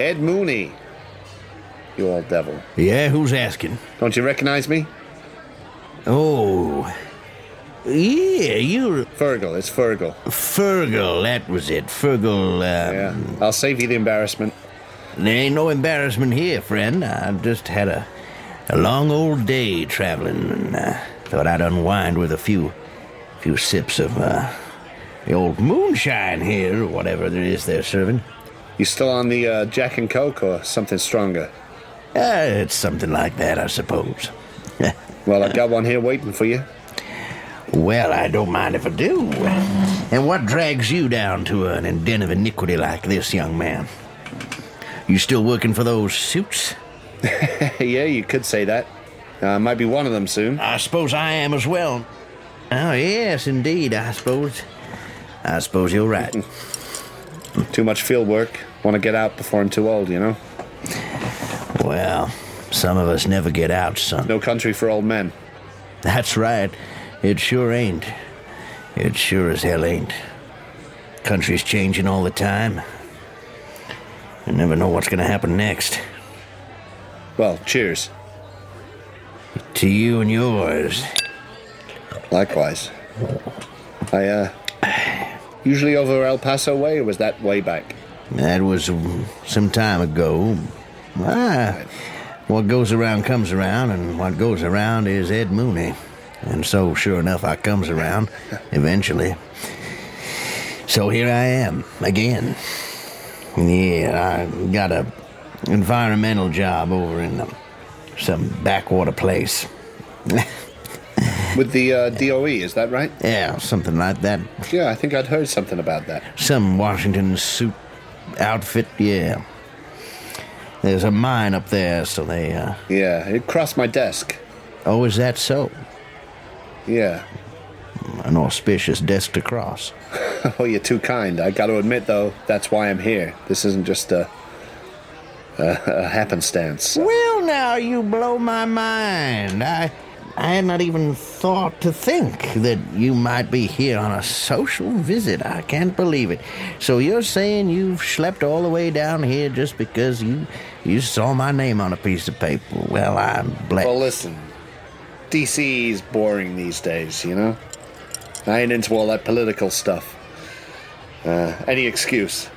Ed Mooney. You old devil. Yeah, who's asking? Don't you recognize me? Oh. Yeah, you're Fergal, it's Fergal. Fergal, that was it. Fergal, um, Yeah. I'll save you the embarrassment. There ain't no embarrassment here, friend. I just had a, a long old day traveling, and uh, thought I'd unwind with a few, few sips of uh, the old moonshine here, or whatever there is they're serving. You still on the uh, Jack and Coke or something stronger? Uh, it's something like that, I suppose. Well, I've got one here waiting for you. well, I don't mind if I do. And what drags you down to an den of iniquity like this, young man? You still working for those suits? yeah, you could say that. Uh, might be one of them soon. I suppose I am as well. Oh, yes, indeed, I suppose. I suppose you're right. Too much field work. Want to get out before I'm too old, you know? Well, some of us never get out, son. No country for old men. That's right. It sure ain't. It sure as hell ain't. Country's changing all the time. You never know what's gonna happen next. Well, cheers. To you and yours. Likewise. I, uh, usually over El Paso way, or was that way back? That was some time ago. Ah, what goes around comes around, and what goes around is Ed Mooney. And so, sure enough, I comes around eventually. So here I am again. Yeah, I got a environmental job over in um, some backwater place. With the uh, DOE, is that right? Yeah, something like that. Yeah, I think I'd heard something about that. Some Washington suit outfit, yeah. There's a mine up there, so they, uh. Yeah, it crossed my desk. Oh, is that so? Yeah. An auspicious desk to cross. Oh, you're too kind. I got to admit, though, that's why I'm here. This isn't just a, a, a happenstance. Well, now you blow my mind. I. I had not even thought to think that you might be here on a social visit. I can't believe it. So you're saying you've schlepped all the way down here just because you you saw my name on a piece of paper? Well, I'm blessed. Well, listen. DC's boring these days, you know? I ain't into all that political stuff. Uh, any excuse.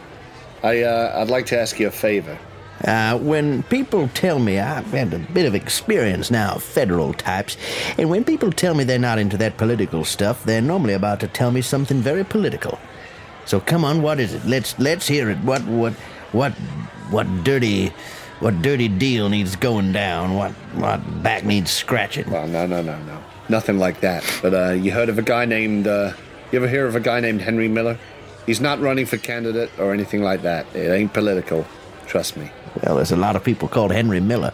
I, uh, I'd like to ask you a favor. Uh, when people tell me I've had a bit of experience now of federal types, and when people tell me they're not into that political stuff, they're normally about to tell me something very political. So come on, what is it? Let's let's hear it. What what what what dirty what dirty deal needs going down? What what back needs scratching? Well, no, no, no, no. Nothing like that. But uh, you heard of a guy named. Uh, you ever hear of a guy named Henry Miller? He's not running for candidate or anything like that. It ain't political. Trust me. Well, there's a lot of people called Henry Miller.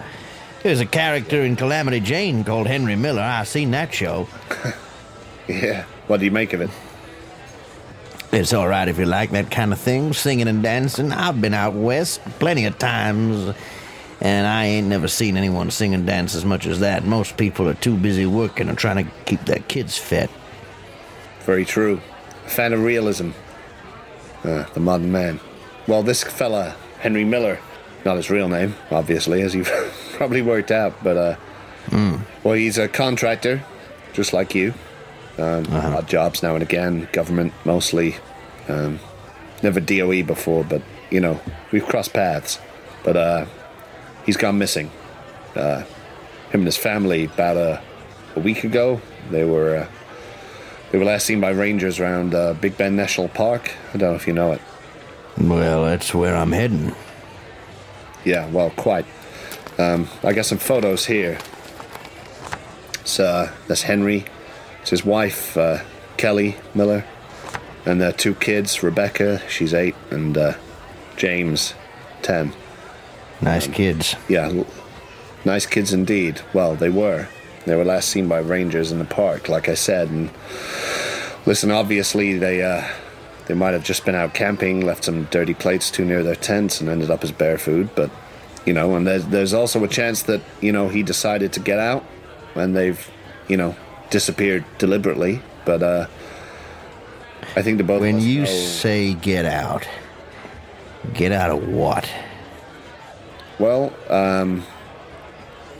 There's a character in Calamity Jane called Henry Miller. I've seen that show. Yeah. What do you make of it? It's all right if you like that kind of thing, singing and dancing. I've been out west plenty of times, and I ain't never seen anyone sing and dance as much as that. Most people are too busy working and trying to keep their kids fed. Very true. A fan of realism. Uh, the modern man. Well, this fella, Henry Miller, not his real name, obviously, as you've probably worked out, but, uh, well, he's a contractor, just like you. Um, Odd jobs now and again, government mostly. Um, never DOE before, but, you know, we've crossed paths. But, uh, he's gone missing. Uh, him and his family, about a, a week ago, they were, uh, they were last seen by rangers around uh, Big Bend National Park. I don't know if you know it. Well, that's where I'm heading. Yeah, well, quite. Um, I got some photos here. It's, uh, that's Henry. It's his wife, uh, Kelly Miller, and their two kids, Rebecca, she's eight, and uh, James, ten. Nice kids. Yeah, l- nice kids indeed. Well, they were. They were last seen by rangers in the park, like I said. And listen, obviously they uh, they might have just been out camping, left some dirty plates too near their tents, and ended up as bear food. But you know, and there's there's also a chance that you know he decided to get out, and they've you know disappeared deliberately. But uh, I think the both of When you know- say get out, get out of what? Well, um,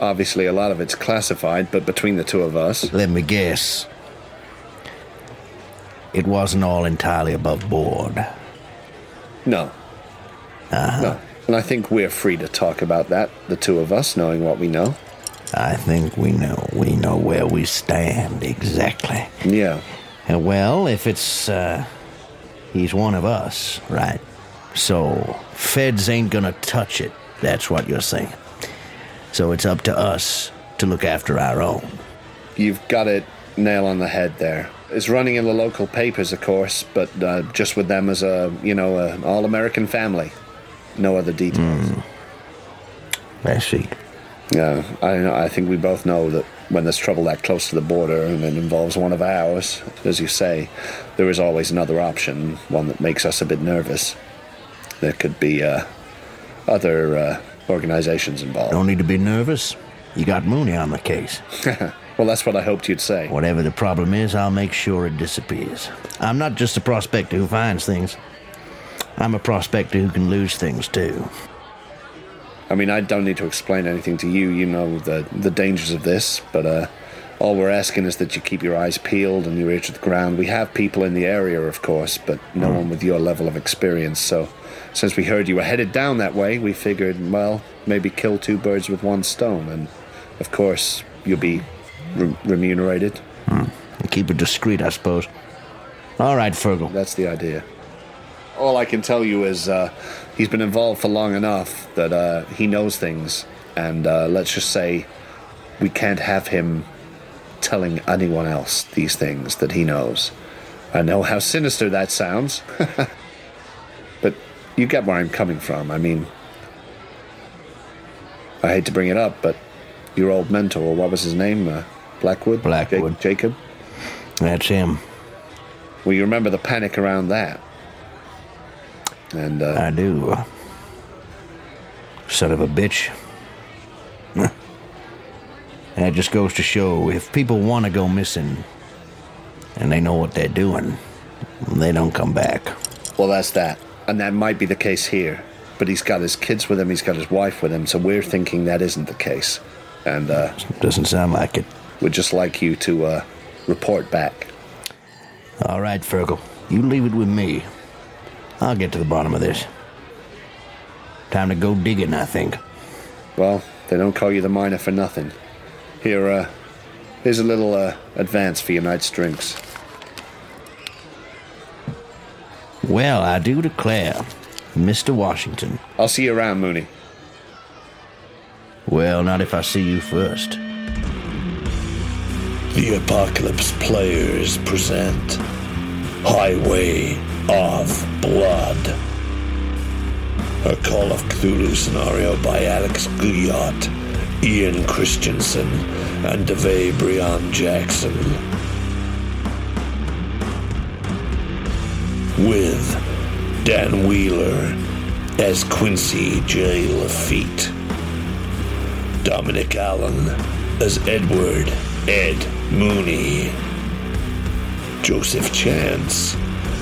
obviously a lot of it's classified, but between the two of us, Let me guess. It wasn't all entirely above board. no. No. And I think we're free to talk about that, the two of us, knowing what we know. I think we know. We know where we stand exactly. Yeah. Uh, well, if it's, uh, he's one of us, right? So, feds ain't gonna touch it. That's what you're saying. So it's up to us to look after our own. You've got it nail on the head there. It's running in the local papers, of course, but uh, just with them as a, you know, an all American family. No other details. I see. Yeah, I know. I think we both know that when there's trouble that close to the border and it involves one of ours, as you say, there is always another option, one that makes us a bit nervous. There could be uh, other uh, organizations involved. Don't need to be nervous. You got Mooney on the case. well, that's what I hoped you'd say. Whatever the problem is, I'll make sure it disappears. I'm not just a prospector who finds things. I'm a prospector who can lose things too. I mean, I don't need to explain anything to you. You know the the dangers of this, but uh, all we're asking is that you keep your eyes peeled and your ear to the ground. We have people in the area, of course, but no one with your level of experience. So, since we heard you were headed down that way, we figured, well, maybe kill two birds with one stone. And of course, you'll be re- remunerated. Keep it discreet, I suppose. All right, Fergal. That's the idea. All I can tell you is uh, he's been involved for long enough that uh, he knows things, and uh, let's just say we can't have him telling anyone else these things that he knows. I know how sinister that sounds, but you get where I'm coming from. I mean, I hate to bring it up, but your old mentor, what was his name? Uh, Blackwood? Blackwood. Ja- Jacob? That's him. Well, you remember the panic around that. And uh, I do. Son of a bitch. That just goes to show if people want to go missing and they know what they're doing, they don't come back. well, that's that. And that might be the case here. But he's got his kids with him, he's got his wife with him, so we're thinking that isn't the case. And uh, Doesn't sound like it. We'd just like you to uh, report back. All right, Fergal. You leave it with me. I'll get to the bottom of this. Time to go digging, I think. Well, they don't call you the miner for nothing. Here, uh, here's a little uh, advance for your night's drinks. Well, I do declare, Mr. Washington. I'll see you around, Mooney. Well, not if I see you first. The Apocalypse Players present Highway of Blood. A Call of Cthulhu scenario by Alex Guillotte, Ian Christiansen, and Davae Breon Jaxson. With Dan Wheeler as Quincy J. Lafitte. Dominic Allen as Edward Ed Mooney. Joseph Chance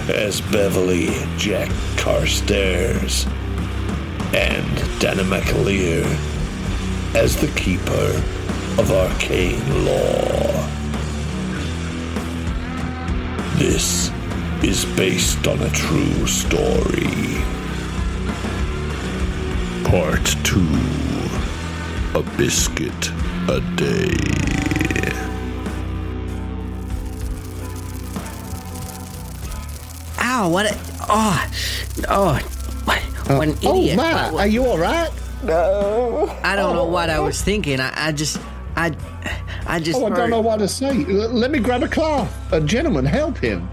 as Beverley Jack Carstairs. And Danann McAleer as the Keeper of Arcane Lore. This is based on a true story. Part 2 A Biscuit a Day. Ow, what a. Oh. Oh. What an Oh, idiot. Matt, What- are you all right? No. I don't know what I oh. was thinking. I, I just. I. I just. Oh, I don't know what to say. L- let me grab a cloth. A gentleman, help him.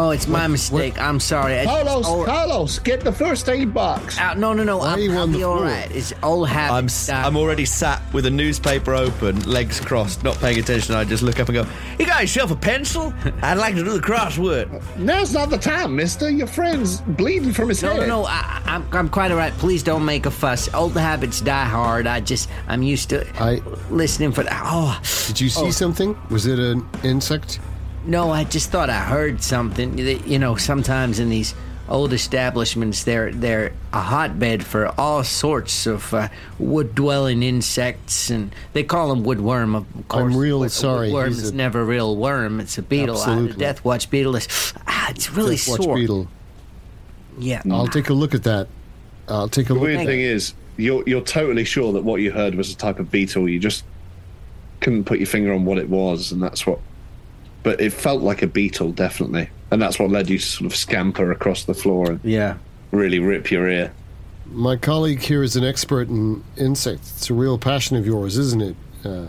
Oh, it's my mistake. I'm sorry. I just- Carlos, oh, Carlos, get the first aid box. ow, no, no, no. are I'm, I'll on the be all floor? right. It's old habit. I'm. I'm already sat with a newspaper open, legs crossed, not paying attention. I just look up and go, "You got yourself a pencil? I'd like to do the crossword." Now's not the time, mister. Your friend's bleeding from his No, no, no. I, I'm, I'm quite all right. Please don't make a fuss. Old habits die hard. I just, I'm used to I- listening for that. Oh, Did you see Oh. something? Was it an insect? No, I just thought I heard something. You know, sometimes in these old establishments. They're they're a hotbed for all sorts of uh, wood-dwelling insects, and they call them woodworm. Of course, real Wood- sorry, Woodworm is never a real worm. It's a beetle. Uh, the Absolutely. Death Watch beetle is. Ah, it's really Death Watch beetle. Yeah. I'll take a look at that. I'll take a The look. The weird thing is, you're you're totally sure that what you heard was a type of beetle. You just couldn't put your finger on what it was, and that's what. But it felt like a beetle, definitely, and that's what led you to sort of scamper across the floor and Yeah. really rip your ear. My colleague here is an expert in insects. It's a real passion of yours, isn't it, uh,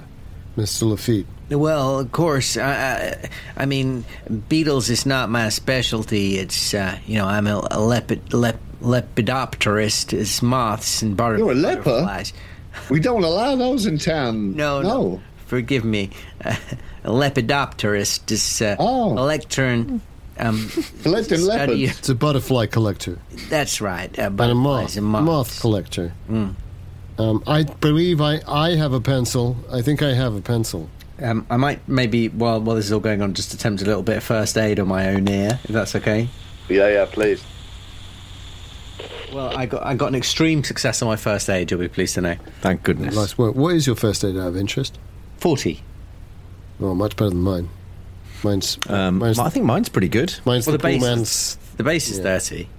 Mr. Lafitte? Well, of course. I, I, I mean, beetles is not my specialty. It's uh, you know I'm a, a lepid, lep, lepidopterist. It's moths and butter- You're a leper? butterflies. We don't allow those in town. No, no. Forgive me. A lepidopterist is uh, Oh. a lectern. Um, Collecting study- leopards. It's a butterfly collector That's right. Uh, and a moth, and moths. moth collector. Mm. Um, I believe I, I have a pencil. I think I have a pencil. Um, I might maybe while while this is all going on, just attempt a little bit of first aid on my own ear, if that's okay. Yeah, yeah, please. Well, I got I got an extreme success on my first aid. You'll be pleased to know. Thank goodness. Nice work. What is your first aid out of interest? Forty. Oh, much better than mine. Mine's, Um, mine's, I think mine's pretty good. mine's Well, the, the poor base man's. is, the base is Yeah. thirty.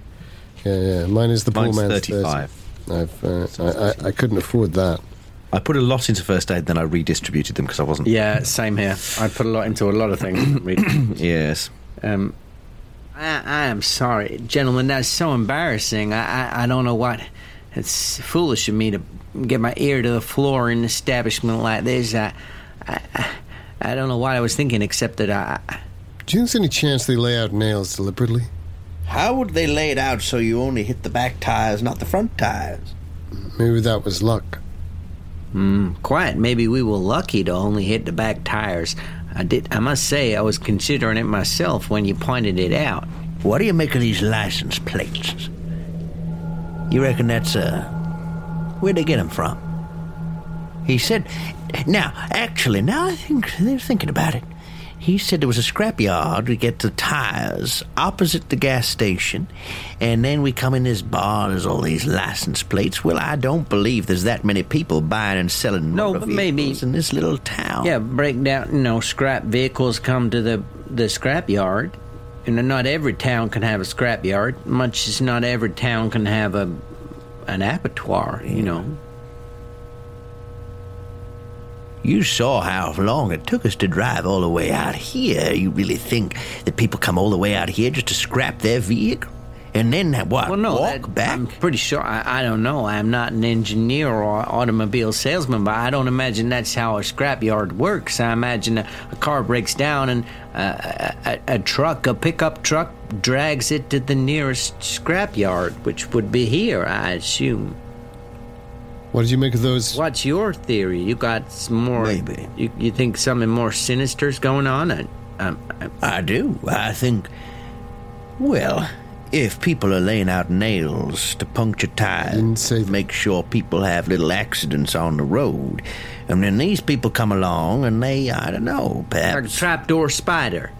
Yeah, yeah. Mine is the poor man's 35. 30. I've, uh, I, I, I couldn't afford that. I put a lot into first aid, then I redistributed them because I wasn't. Yeah, same here. I put a lot into a lot of things. Yes. um, I, I am sorry, gentlemen. That's so embarrassing. I, I, I don't know what. It's foolish of me to get my ear to the floor in an establishment like this. I, I, I- I don't know what I was thinking, except that I. Do you think there's any chance they lay out nails deliberately? How would they lay it out so you only hit the back tires, not the front tires? Maybe that was luck. Hmm, Quiet. Maybe we were lucky to only hit the back tires. I did. I must say, I was considering it myself when you pointed it out. What do you make of these license plates? You reckon that's, uh. Where'd they get them from? He said. Now, actually, now I think they're thinking about it. He said there was a scrapyard to get the tires opposite the gas station, and then we come in this bar, there's all these license plates. Well, I don't believe there's that many people buying and selling No, motor but maybe- vehicles in this little town. Yeah, break down. You know, scrap vehicles come to the the scrap yard. You know, not every town can have a scrap yard. Much as not every town can have a an abattoir. You know. You saw how long it took us to drive all the way out here. You really think that people come all the way out here just to scrap their vehicle? And then what? Well, no, walk that- back? I'm pretty sure. I, I don't know. I'm not an engineer or automobile salesman, but I don't imagine that's how a scrapyard works. I imagine a, a car breaks down and uh, a, a, a truck, a pickup truck, drags it to the nearest scrapyard, which would be here, I assume. What did you make of those? What's your theory? You got some more? Maybe. You, you think something more sinister's going on? I, um, I, I do. I think. Well, if people are laying out nails to puncture tires, Didn't say that. make sure people have little accidents on the road, and then these people come along and they, I don't know, perhaps. like a trapdoor spider.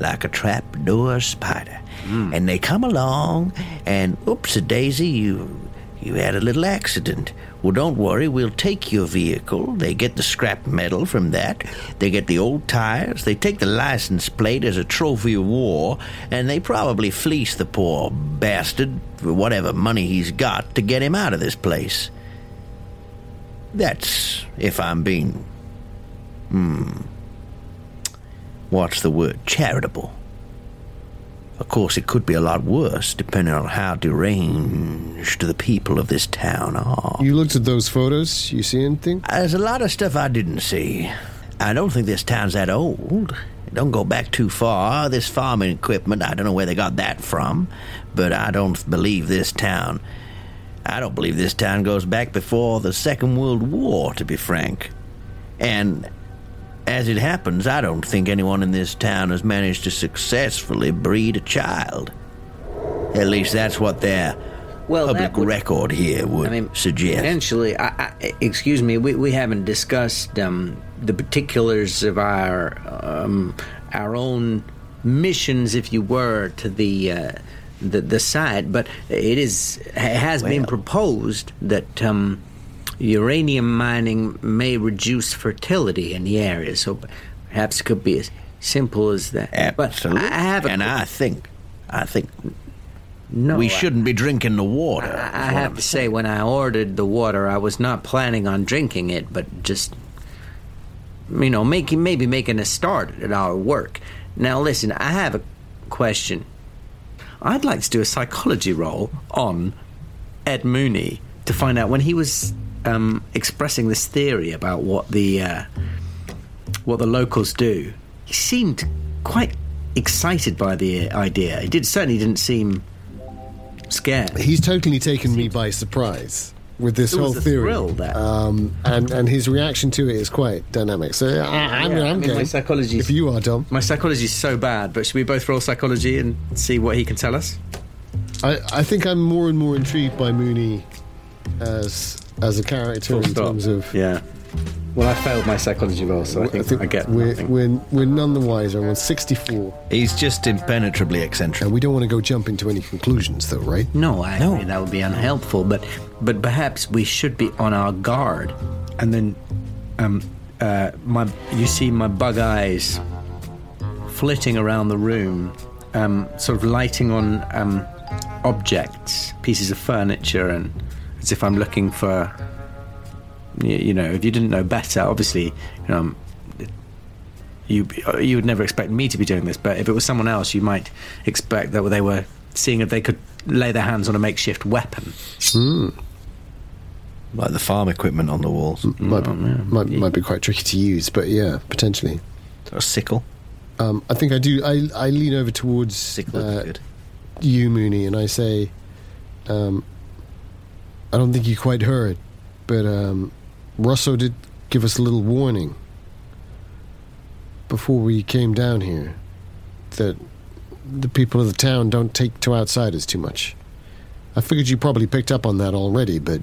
like a trapdoor spider. And they come along, and oops a daisy, you you had a little accident. Well, don't worry, we'll take your vehicle. They get the scrap metal from that. They get the old tires. They take the license plate as a trophy of war, and they probably fleece the poor bastard for whatever money he's got to get him out of this place. That's if I'm being. Hmm. What's the word? Charitable. Of course, it could be a lot worse, depending on how deranged the people of this town are. You looked at those photos. You see anything? There's a lot of stuff I didn't see. I don't think this town's that old. Don't go back too far. This farming equipment, I don't know where they got that from, but I don't believe this town. I don't believe this town goes back before the Second World War, to be frank. And as it happens, I don't think anyone in this town has managed to successfully breed a child. At least that's what their Well, public would- record here would I mean, suggest. Potentially, I, I, excuse me, we, we haven't discussed um, the particulars of our um, our own missions, if you were, to the uh, the the site, but it is has been proposed that um, uranium mining may reduce fertility in the area. So perhaps it could be as simple as that. Absolutely. But I have a and I think, I think no. we shouldn't be drinking the water. I, I have I'm to say, when I ordered the water, I was not planning on drinking it, but just, you know, making maybe making a start at our work. Now, listen, I have a question. I'd like to do a psychology roll on Ed Mooney to find out when he was um, expressing this theory about what the uh, what the locals do. He seemed quite excited by the idea. He did certainly didn't seem scared. He's totally taken me by surprise with this whole theory. Um, and, and his reaction to it is quite dynamic. So I, I mean, Yeah, I I'm mean, my game. psychology's- If you are, Tom. My psychology is so bad, but should we both roll psychology and see what he can tell us? I, I think I'm more and more intrigued by Mooney as as a character in terms of. yeah. Well, I failed my psychology roll, so I think I, get we're, nothing. we're, we're none the wiser. I'm on 64. He's just impenetrably eccentric. And we don't want to go jump into any conclusions, though, right? No, I agree that would be unhelpful, but but perhaps we should be on our guard. And then, um, uh, my you see my bug eyes flitting around the room, um, sort of lighting on um, objects, pieces of furniture, and as if I'm looking for. You, you know, if you didn't know better, obviously, you know, um, you you would never expect me to be doing this, but if it was someone else, you might expect that they were seeing if they could lay their hands on a makeshift weapon. Like the farm equipment on the walls. Might, be, might, might be quite tricky to use, but yeah, potentially. A sickle. Um, I think I do. I, I lean over towards uh, good. you, Mooney, and I say, um, I don't think you quite heard, but um, Russo did give us a little warning before we came down here that the people of the town don't take to outsiders too much. I figured you probably picked up on that already, but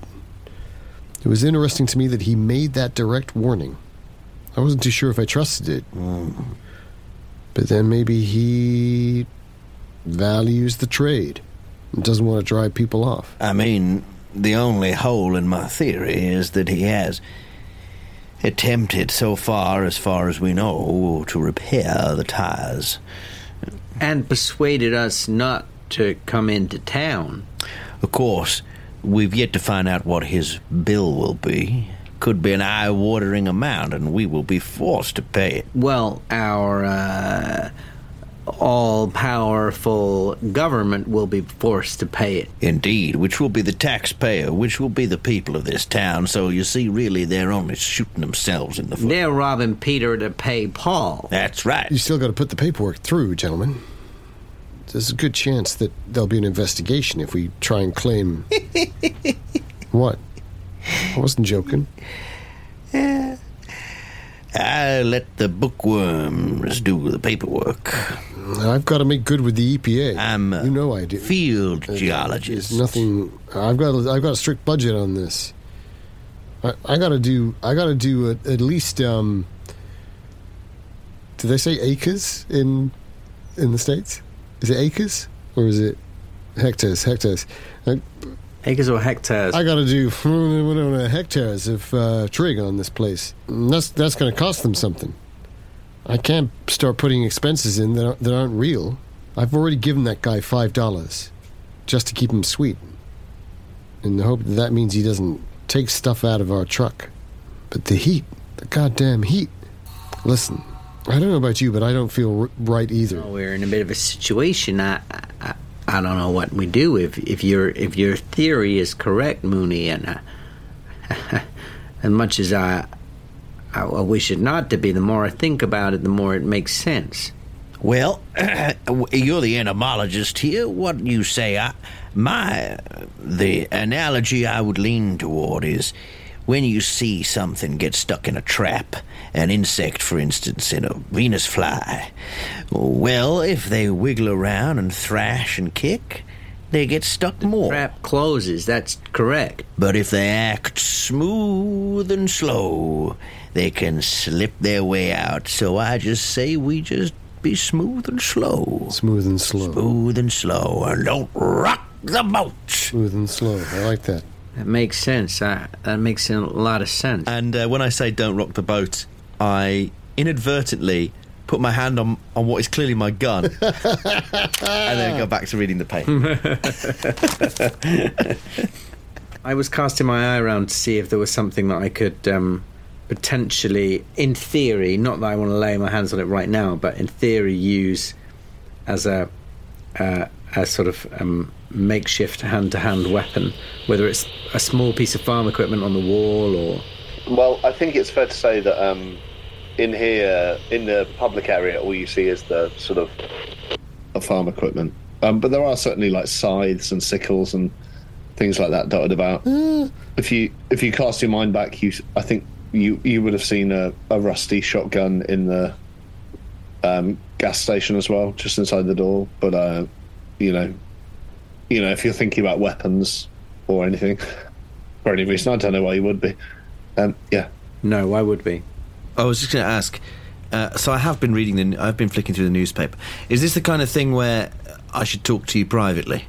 it was interesting to me that he made that direct warning. I wasn't too sure if I trusted it. But then maybe he values the trade and doesn't want to drive people off. I mean, the only hole in my theory is that he has attempted so far, as far as we know, to repair the tires. And persuaded us not to come into town. Of course, we've yet to find out what his bill will be. Could be an eye watering amount, and we will be forced to pay it. Well, our uh, all powerful government will be forced to pay it. Indeed, which will be the taxpayer, which will be the people of this town. So you see, really, they're only shooting themselves in the foot. They're robbing Peter to pay Paul. That's right. You still got to put the paperwork through, gentlemen. There's a good chance that there'll be an investigation if we try and claim. what? I wasn't joking. Eh, I let the bookworms do the paperwork. I've got to make good with the EPA. I'm a you know I do. field There's geologist. nothing. I've got. I've got a strict budget on this. I, I got to do. I got to do at, at least. Um, do they say acres in in the states? Is it acres or is it hectares? Hectares. I, Acres or hectares? I got to do hectares of uh, trig on this place. And that's that's going to cost them something. I can't start putting expenses in that aren't, that aren't real. I've already given that guy five dollars just to keep him sweet, in the hope that that means he doesn't take stuff out of our truck. But the heat, the goddamn heat. Listen, I don't know about you, but I don't feel r- right either. We're in a bit of a situation. I, I, I don't know what we do if if your if your theory is correct, Mooney. And uh, as much as I, I, I wish it not to be, the more I think about it, the more it makes sense. Well, you're the entomologist here. What you say? I, my the analogy I would lean toward is when you see something get stuck in a trap, an insect, for instance, in a Venus fly. Well, if they wiggle around and thrash and kick, they get stuck more. Trap closes. That's correct. But if they act smooth and slow, they can slip their way out. So I just say we just be smooth and slow. Smooth and slow. Smooth and slow, and don't rock the boat. Smooth and slow. I like that. That makes sense. Uh, that makes a lot of sense. And uh, when I say don't rock the boat, I inadvertently put my hand on, on what is clearly my gun and then go back to reading the paper. I was casting my eye around to see if there was something that I could um, potentially, in theory, not that I want to lay my hands on it right now, but in theory, use as a uh, a sort of um, makeshift hand-to-hand weapon, whether it's a small piece of farm equipment on the wall or Well, I think it's fair to say that um, in here, in the public area, all you see is the sort of farm equipment. Um, but there are certainly like scythes and sickles and things like that dotted about. If you if you cast your mind back, you I think you you would have seen a, a rusty shotgun in the um, gas station as well, just inside the door. But uh, you know, you know, if you're thinking about weapons or anything for any reason, I don't know why you would be. Um, yeah, no, why would be? I was just going to ask. Uh, so I have been reading the. I've been flicking through the newspaper. Is this the kind of thing where I should talk to you privately?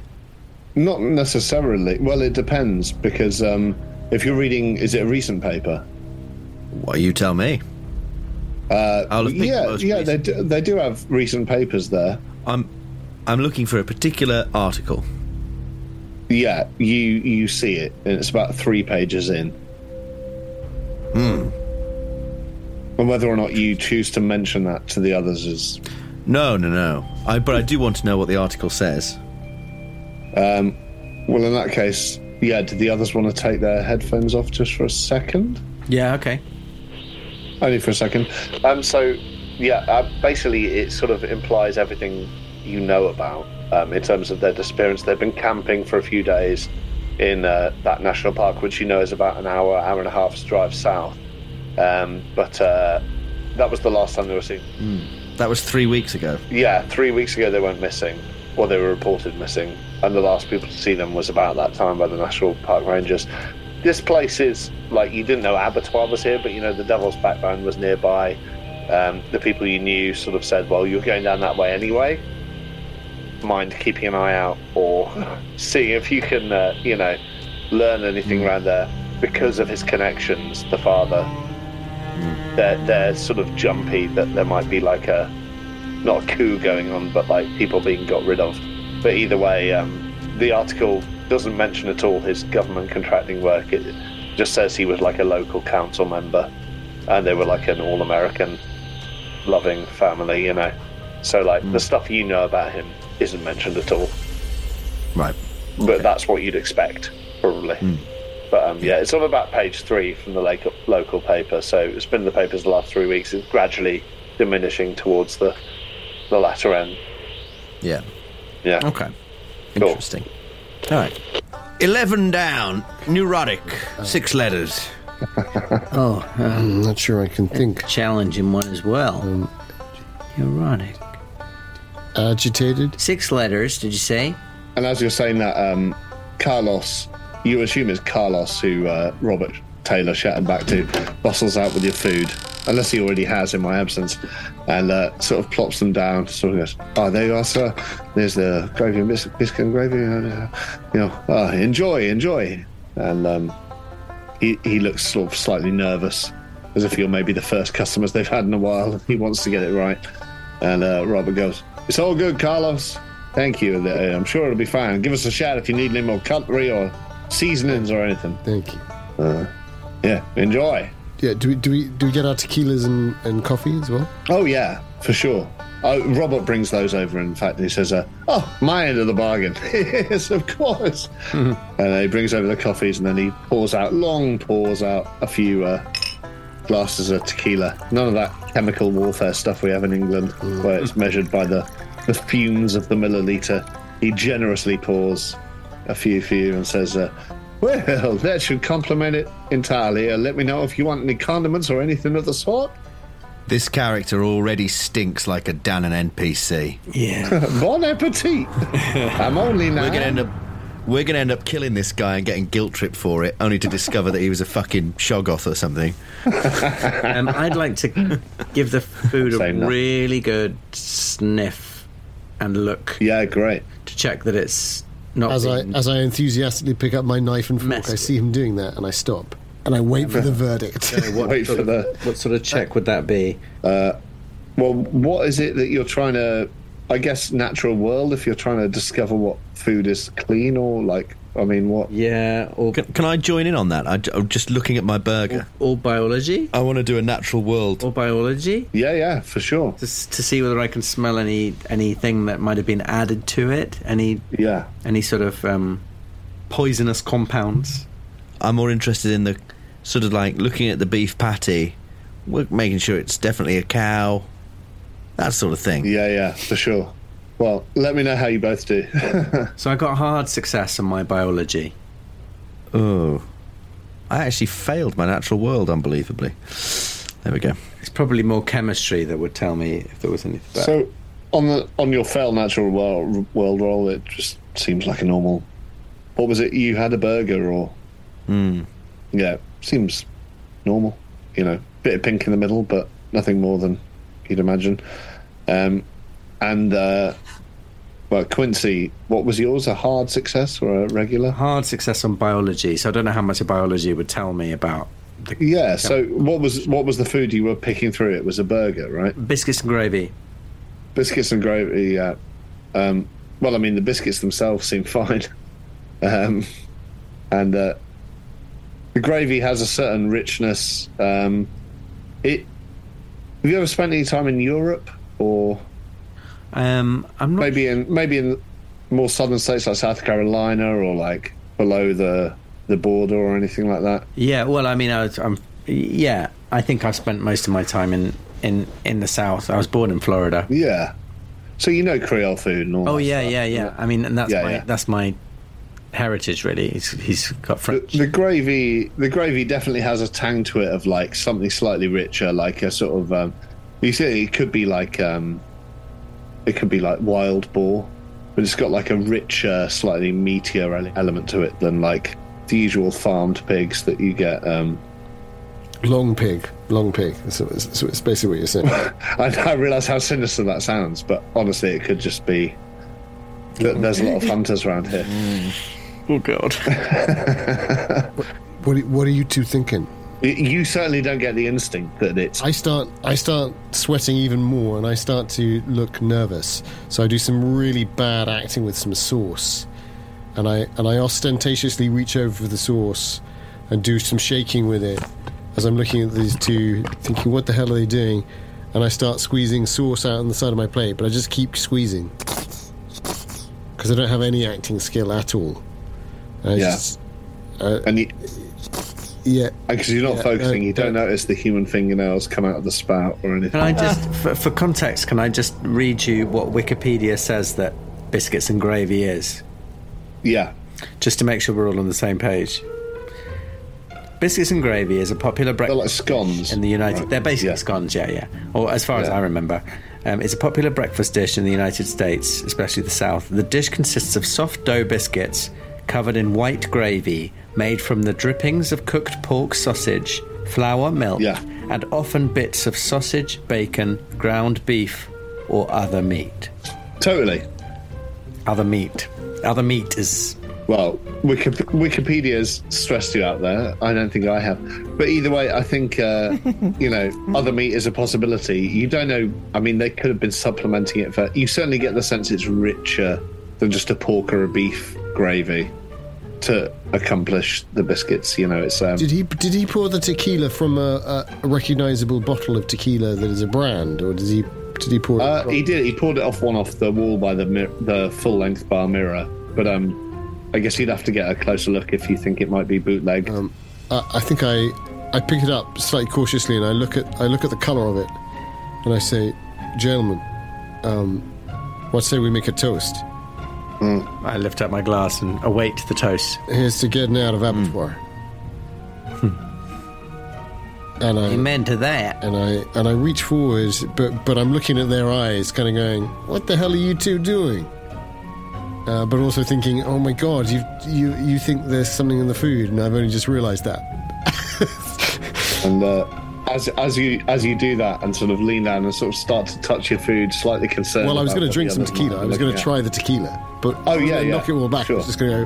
Not necessarily. Well, it depends because um, if you're reading, is it a recent paper? Well, you tell me. Uh, yeah, yeah, they do, they do have recent papers there. I'm. I'm looking for a particular article. Yeah, you you see it, and it's about three pages in. Hmm. And whether or not you choose to mention that to the others is No, no, no. I, but I do want to know what the article says. Um, well. In that case, yeah. Do the others want to take their headphones off just for a second? Yeah, okay. Only for a second. Um, so, yeah, uh, basically, it sort of implies everything you know about um, in terms of their disappearance. They've been camping for a few days in uh, that national park, which you know is about an hour, hour and a half's drive south. Um, but uh, that was the last time they were seen. That was three weeks ago. Yeah, three weeks ago they went missing, or they were reported missing, and the last people to see them was about that time by the National Park Rangers. This place is like you didn't know Abattoir was here, but you know the Devil's Backbone was nearby. Um, the people you knew sort of said, "Well, you're going down that way anyway. Mind keeping an eye out, or seeing if you can, uh, you know, learn anything around there." Because of his connections, the father, they're they're sort of jumpy that there might be like a not a coup going on, but like people being got rid of. But either way, um, the article doesn't mention at all his government contracting work. It just says he was like a local council member, and they were like an all-American, loving family, you know. So like the stuff you know about him isn't mentioned at all, Right. but that's what you'd expect probably. But um, yeah, it's on about page three from the local, local paper. So it's been in the papers the last three weeks. It's gradually diminishing towards the the latter end. Yeah. Yeah. Okay. Cool. Interesting. All right. Eleven down. Neurotic. Six letters. Oh, uh, I'm not sure I can think. challenging one as well. Ironic. Agitated? Six letters, did you say? And as you're saying that, um, Carlos, you assume it's Carlos who uh, Robert Taylor shouted back to, bustles out with your food, unless he already has in my absence, and uh, sort of plops them down. Sort of goes, "Oh, there you are, sir. There's the gravy and bis- biscuit and gravy. uh, you know, oh, enjoy, enjoy." And um, he he looks sort of slightly nervous, as if you're maybe the first customers they've had in a while. He wants to get it right. And uh, Robert goes, "It's all good, Carlos. Thank you. Uh, I'm sure it'll be fine. Give us a shout if you need any more cutlery or seasonings or anything. Thank you. Yeah, enjoy. Yeah, do we do we do we get our tequilas and, and coffee as well? Oh yeah, for sure. Oh, Robert brings those over. In fact, he says, uh, "Oh, my end of the bargain." yes, of course. And he brings over the coffees, and then he pours out long pours out a few uh, glasses of tequila. None of that chemical warfare stuff we have in England, where it's measured by the the fumes of the milliliter. He generously pours a few for you and says, uh, "Well, that should complement it entirely. Uh, let me know if you want any condiments or anything of the sort." This character already stinks like a Danann NPC. Yeah. Bon appetit. I'm only now. We're gonna end up. We're going to end up killing this guy and getting guilt tripped for it, only to discover that he was a fucking shoggoth or something. Um, I'd like to give the food a Same that. really good sniff and look Yeah, great. to check that it's not. As I as I enthusiastically pick up my knife and fork, I see him doing that, and I stop and I wait for the verdict. what, Wait sort for the- what sort of check would that be? Well, what is it that you're trying to? I guess natural world. If you're trying to discover what food is clean or like, I mean, what? Yeah, or, Can, can I join in on that? I, am just looking at my burger. or biology? I want to do a natural world. Or biology? Yeah, yeah, for sure. Just to see whether I can smell any anything that might have been added to it. Any Yeah, any sort of um, poisonous compounds. I'm more interested in the sort of like looking at the beef patty, we're making sure it's definitely a cow, that sort of thing. yeah, yeah, for sure. Well, let me know how you both do. So I got hard success on my biology. Oh, I actually failed my natural world, unbelievably. There we go. It's probably more chemistry that would tell me if there was anything. But so, on the on your fail natural world, world roll, it just seems like a normal. What was it? You had a burger, or Hmm. yeah, seems normal. You know, bit of pink in the middle, but nothing more than you'd imagine. Um, and uh, well, Quincy, what was yours? A hard success or a regular? hard success on biology. So I don't know how much of biology would tell me about the Yeah. So, what was what was the food you were picking through? It was a burger, right? biscuits and gravy. Biscuits and gravy. Yeah. Um, well, I mean, the biscuits themselves seem fine, um, and uh, the gravy has a certain richness. Um, it. Have you ever spent any time in Europe, or Um, I'm not. maybe in maybe in more southern states like South Carolina, or like below the the border, or anything like that? Yeah. Well, I mean, I was, I'm. Yeah, I think I've spent most of my time in in in the south. I was born in Florida. Yeah. So you know Creole food and all. Oh yeah, stuff. yeah, yeah. I mean, and that's Yeah, my yeah. that's my heritage. Really, he's, he's got The, French. the gravy, the gravy definitely has a tang to it of like something slightly richer, like a sort of. Um, you see, it could be like, um, it could be like wild boar, but it's got like a richer, slightly meatier element to it than like the usual farmed pigs that you get. Um, long pig, long pig. So it's, so it's basically what you're saying. I, I realize how sinister that sounds, but honestly, it could just be. that There's a lot of hunters around here. Oh god. what, are- what are you two thinking? You- You certainly don't get the instinct that it's I start I start sweating even more and I start to look nervous. So I do some really bad acting with some sauce. And I and I ostentatiously reach over for the sauce and do some shaking with it as I'm looking at these two thinking what the hell are they doing? And I start squeezing sauce out on the side of my plate, but I just keep squeezing. Cuz I don't have any acting skill at all. And I Yeah. just- and you, yeah. because you're not Yeah, focusing, uh, you don't uh, notice the human fingernails come out of the spout or anything. Can I just, for, for context, can I just read you what Wikipedia says that biscuits and gravy is, Yeah, just to make sure we're all on the same page? Biscuits and gravy is a popular they're like scones in the United. Right. They're basically Yeah. scones, yeah, yeah. Or as far as I remember, um, it's a popular breakfast dish in the United States, especially the South. The dish consists of soft dough biscuits covered in white gravy, made from the drippings of cooked pork sausage, flour, milk, Yeah. and often bits of sausage, bacon, ground beef, or other meat. Totally. Other meat. Other meat is Well, Wiki- Wikipedia's stressed you out there. I don't think I have. But either way, I think, uh, you know, other meat is a possibility. You don't know. I mean, they could have been supplementing it for. You certainly get the sense it's richer than just a pork or a beef gravy to accomplish the biscuits. You know, it's. Um, Did he did he pour the tequila from a, a recognizable bottle of tequila that is a brand, or did he did he pour? Uh, it he did. He poured it off one off the wall by the mir- the full length bar mirror. But um, I guess you'd have to get a closer look if you think it might be bootleg. Um, I, I think I I pick it up slightly cautiously, and I look at I look at the color of it, and I say, "Gentlemen, um, what say we make a toast? I lift up my glass and await the toast. Here's to getting out of abattoir." and I Amen to that. and I and I reach forward, but but I'm looking at their eyes, kind of going, "What the hell are you two doing?" uh, but also thinking, oh my god, you you you think there's something in the food, and I've only just realised that. And uh, as as you as you do that and sort of lean down and sort of start to touch your food, slightly concerned. Well, I was going to drink some tequila. I was going to try the tequila, but Oh, yeah, yeah. knock it all back. I Sure. was just going to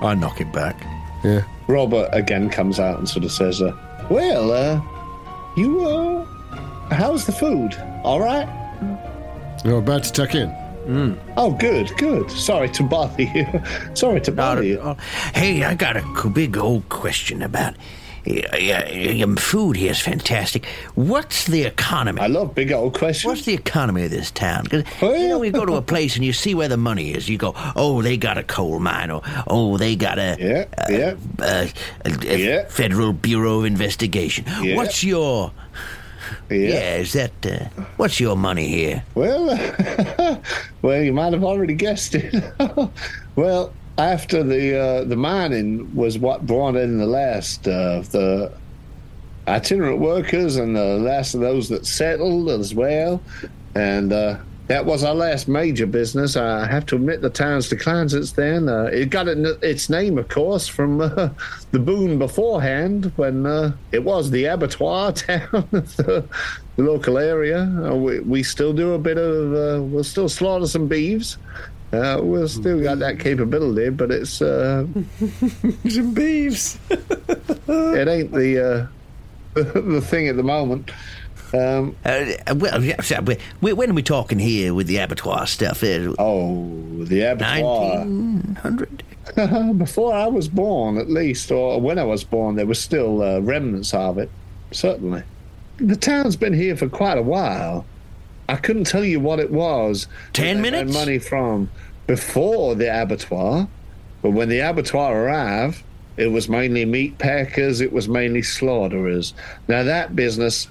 go, I knock it back. yeah. Robert again comes out and sort of says, uh, "Well, uh, you uh, how's the food? All right? You're about to tuck in. Oh, good, good. Sorry to bother you. Sorry to bother you. Oh, hey, I got a big old question about. Food here is fantastic. What's the economy? I love big old questions. What's the economy of this town? 'Cause, Oh, you know, you go to a place and you see where the money is. You go, oh, they got a coal mine, or oh, they got a Yeah, uh, yeah. a, a Yeah. Federal Bureau of Investigation. What's your Yeah. yeah? Is that uh, what's your money here? Well, well, you might have already guessed it. well, after the uh, the mining was what brought in the last of the itinerant workers and the last of those that settled as well, and uh, that was our last major business. I have to admit, the town's declined since then. Uh, it got it, its name, of course, from uh, the boon beforehand when uh, it was the abattoir town of the, local area. Uh, we, we still do a bit of, uh, we'll still slaughter some beeves. Uh, we've still got that capability, but it's uh, Some beeves. it ain't the uh, the thing at the moment. Um, Uh, well, yeah, so, we- we- when are we talking here with the abattoir stuff? Uh, oh, the abattoir. Nineteen hundred. Before I was born, at least, or when I was born, there were still uh, remnants of it. Certainly. The town's been here for quite a while. I couldn't tell you what it was. Ten minutes? money from before the abattoir, but when the abattoir arrived, it was mainly meat packers. It was mainly slaughterers. Now that business,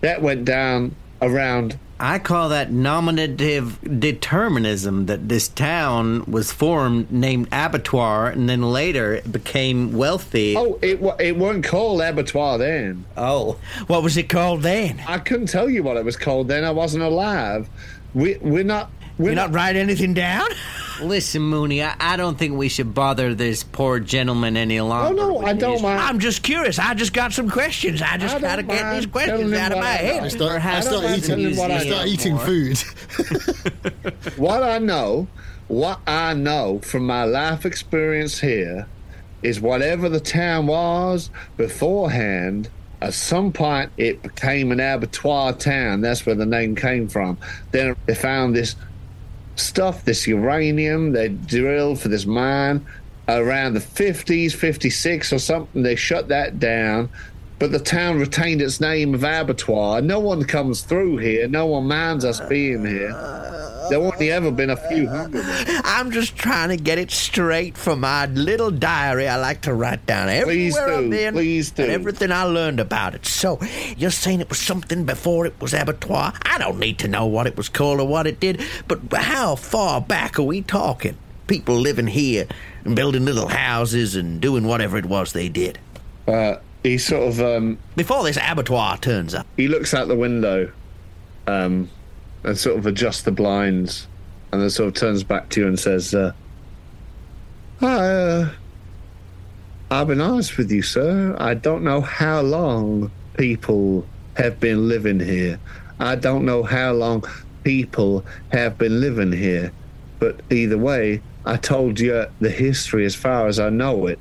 that went down around I call that nominative determinism that this town was formed named Abattoir and then later it became wealthy. Oh, it it wasn't called abattoir then. Oh. What was it called then? I couldn't tell you what it was called then. I wasn't alive. We we're not we're You not write anything down? Listen, Mooney, I, I don't think we should bother this poor gentleman any oh, longer. Oh longer. no, I don't his- mind. I'm just curious. I just got some questions. I just I gotta get these questions out of my head. I start, I start eating, I what I start eating food. what I know, what I know from my life experience here is whatever the town was beforehand, at some point it became an abattoir town. That's where the name came from. Then they found this stuff, this uranium they drilled for this mine around the 50s, 56 or something. They shut that down. But the town retained its name of abattoir. No one comes through here. No one minds us being here. There only ever been a few hundred. I'm just trying to get it straight for my little diary. I like to write down everywhere do, I've been please do. and everything I learned about it. So you're saying it was something before it was abattoir? I don't need to know what it was called or what it did, but how far back are we talking? People living here and building little houses and doing whatever it was they did Uh, he sort of um, before this abattoir turns up. he looks out the window um, and sort of adjusts the blinds and then sort of turns back to you and says, uh, uh, I'll be honest with you, sir. I don't know how long people have been living here. I don't know how long people have been living here. But either way, I told you the history as far as I know it.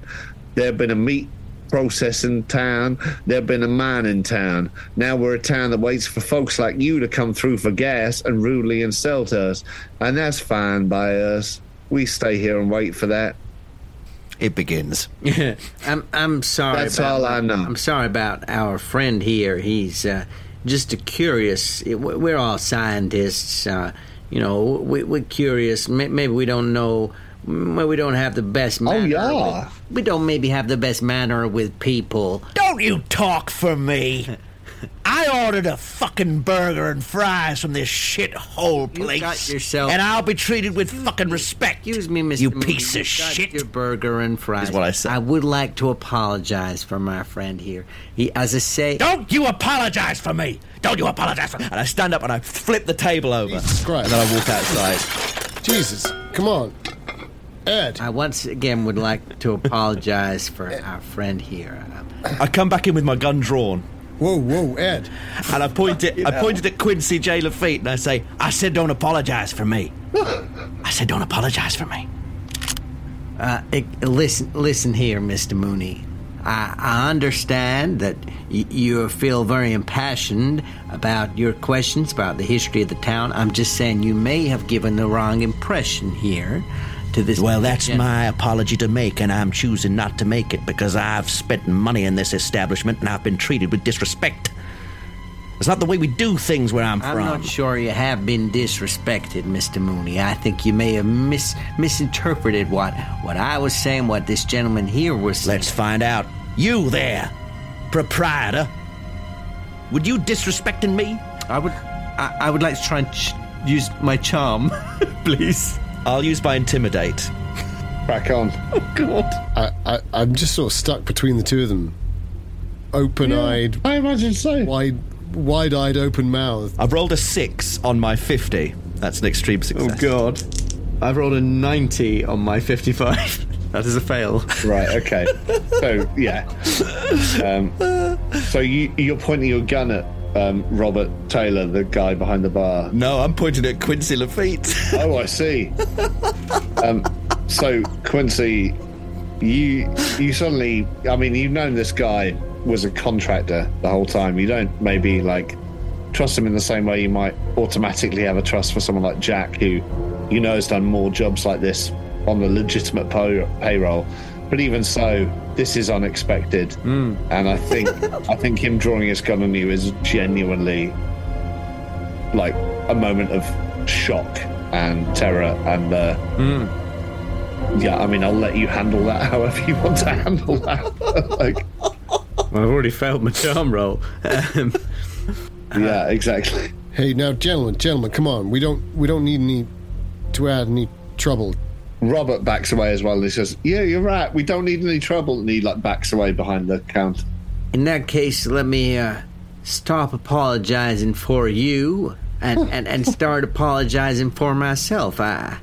There have been a meat processing town. There have been a mine in town. Now we're a town that waits for folks like you to come through for gas and rudely insult us. And that's fine by us. We stay here and wait for that. It begins. I'm I'm sorry. That's about, all I know. I'm sorry about our friend here. He's uh, just a curious. We're all scientists. Uh, you know, we, we're curious. Maybe we don't know. Maybe we don't have the best oh, manner. Oh, yeah. with- we don't maybe have the best manner with people. Don't you talk for me. I ordered a fucking burger and fries from this shithole You place. got yourself- and I'll be treated with fucking respect. Excuse me, Mr. You Mooney, piece you of got shit. Your burger and fries. Is what I said. I would like to apologize for my friend here. He, as I say, Don't you apologize for me. Don't you apologize for me. And I stand up and I flip the table over. Jesus Christ. And then I walk outside. Jesus, come on. Ed. I once again would like to apologize for our friend here. I come back in with my gun drawn. Whoa, whoa, Ed. And I point it. I pointed at Quincy J. Lafitte and I say, "I said, don't apologize for me. I said, don't apologize for me." Uh, eh, listen, listen here, Mr. Mooney. I, I understand that y- you feel very impassioned about your questions about the history of the town. I'm just saying you may have given the wrong impression here to this. Well, that's gen- my apology to make, and I'm choosing not to make it because I've spent money in this establishment and I've been treated with disrespect. It's not the way we do things where I'm, from. I'm not sure you have been disrespected, Mr. Mooney. I think you may have mis- misinterpreted what what I was saying, what this gentleman here was saying. Let's find out. You there, proprietor. Would you disrespecting me? I would, I, I would like to try and ch- use my charm, please. I'll use my intimidate. Back on. Oh god. I, I, I'm just sort of stuck between the two of them. Open eyed, I imagine so. wide, wide eyed, open mouthed. I've rolled a six on my fifty. That's an extreme success. Oh God, I've rolled a ninety on my fifty-five. that is a fail. Right. Okay. so yeah. Um, so you you're pointing your gun at um, Robert Taylor, the guy behind the bar. No, I'm pointing at Quincy Lafitte. Oh, I see. um, so Quincy, you you suddenly, I mean, you've known this guy was a contractor the whole time. You don't maybe like trust him in the same way you might automatically have a trust for someone like Jack, who you know has done more jobs like this on the legitimate po- payroll. But even so, this is unexpected, and I think I think him drawing his gun on you is genuinely like a moment of shock and terror and uh, yeah i mean i'll let you handle that however you want to handle that like Well, I've already failed my charm roll. Um, yeah exactly Hey, now, gentlemen, gentlemen, come on. We don't, we don't need any to add any trouble. Robert backs away as well and he says yeah you're right we don't need any trouble and he like backs away behind the counter In that case, let me uh, stop apologizing for you and, and, and start apologizing for myself. I,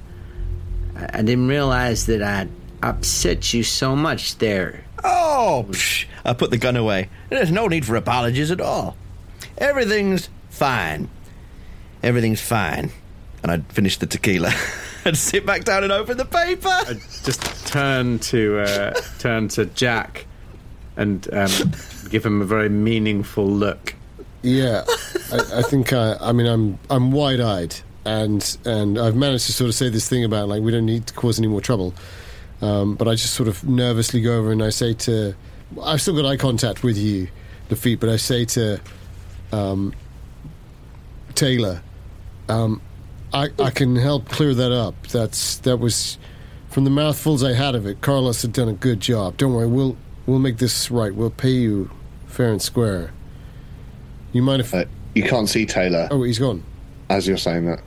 I didn't realize that I'd upset you so much there. Oh, psh, I put the gun away. there's no need for apologies at all. Everything's fine. Everything's fine. And I'd finish the tequila and sit back down and open the paper. I just turn to uh, turn to Jack and um, give him a very meaningful look. Yeah, I, I think I, I mean I'm I'm wide eyed and and I've managed to sort of say this thing about like we don't need to cause any more trouble, um, but I just sort of nervously go over and I say to I've still got eye contact with you, Lafitte, but I say to um, Taylor, um, I I can help clear that up. That's that was from the mouthfuls I had of it. Carlos had done a good job. Don't worry, we'll we'll make this right. We'll pay you fair and square. You mind if? uh, you can't see taylor Oh, he's gone. as you're saying that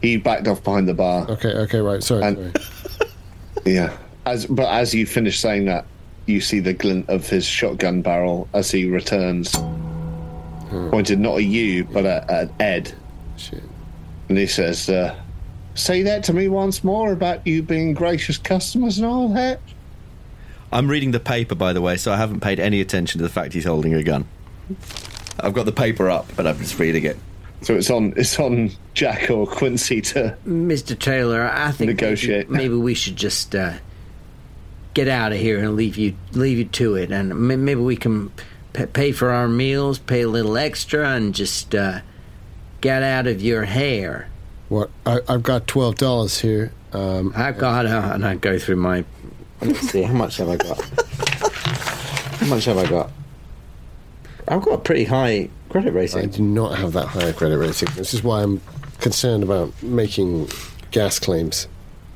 he backed off behind the bar Okay, okay, right. Sorry, And- sorry. Yeah. As but as you finish saying that, you see the glint of his shotgun barrel as he returns, pointed not at you but at, at Ed, Shit. And he says, uh, "Say that to me once more about you being gracious customers and all that." I'm reading the paper, by the way, so I haven't paid any attention to the fact he's holding a gun. I've got the paper up, but I'm just reading it. So it's on it's on Jack or Quincy to Mr. Taylor, I think Negotiate. Maybe, maybe we should just uh, get out of here and leave you leave you to it, and maybe we can p- pay for our meals, pay a little extra, and just uh, get out of your hair. What? I, I've got twelve dollars here. Um, I got uh, And I go through my. Let's see, how much have I got? How much have I got? I've got a pretty high credit rating. I do not have that high a credit rating. This is why I'm concerned about making gas claims.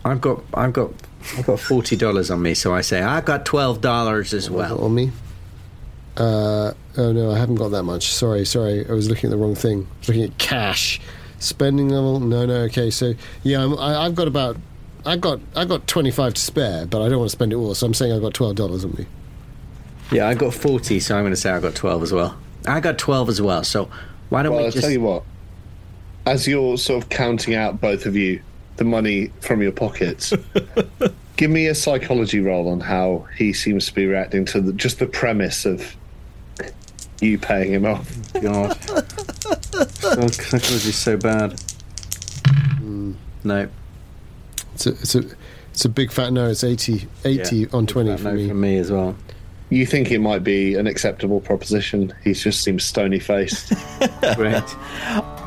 I've got, I've got, I've got forty dollars on me, so I say I've got twelve dollars as well. on me. Uh, oh no, I haven't got that much. Sorry, sorry. I was looking at the wrong thing. I was looking at cash. Spending level? No, no. Okay, so yeah, I'm, I, I've got about. I've got I've got twenty five to spare, but I don't want to spend it all. So I'm saying I've got twelve dollars on me. yeah, I've got forty, so I'm going to say I've got twelve as well. I got twelve as well. So why don't Well, we I'll just? tell you what. As you're sort of counting out both of you the money from your pockets. Give me a psychology roll on how he seems to be reacting to the, just the premise of you paying him off. God. psychology's so bad. Hmm. No. It's a, it's a, it's a big fat no. It's 80, 80 Yeah, on 20 for no me. From me as well. You think it might be an acceptable proposition. He just seems stony faced. Great.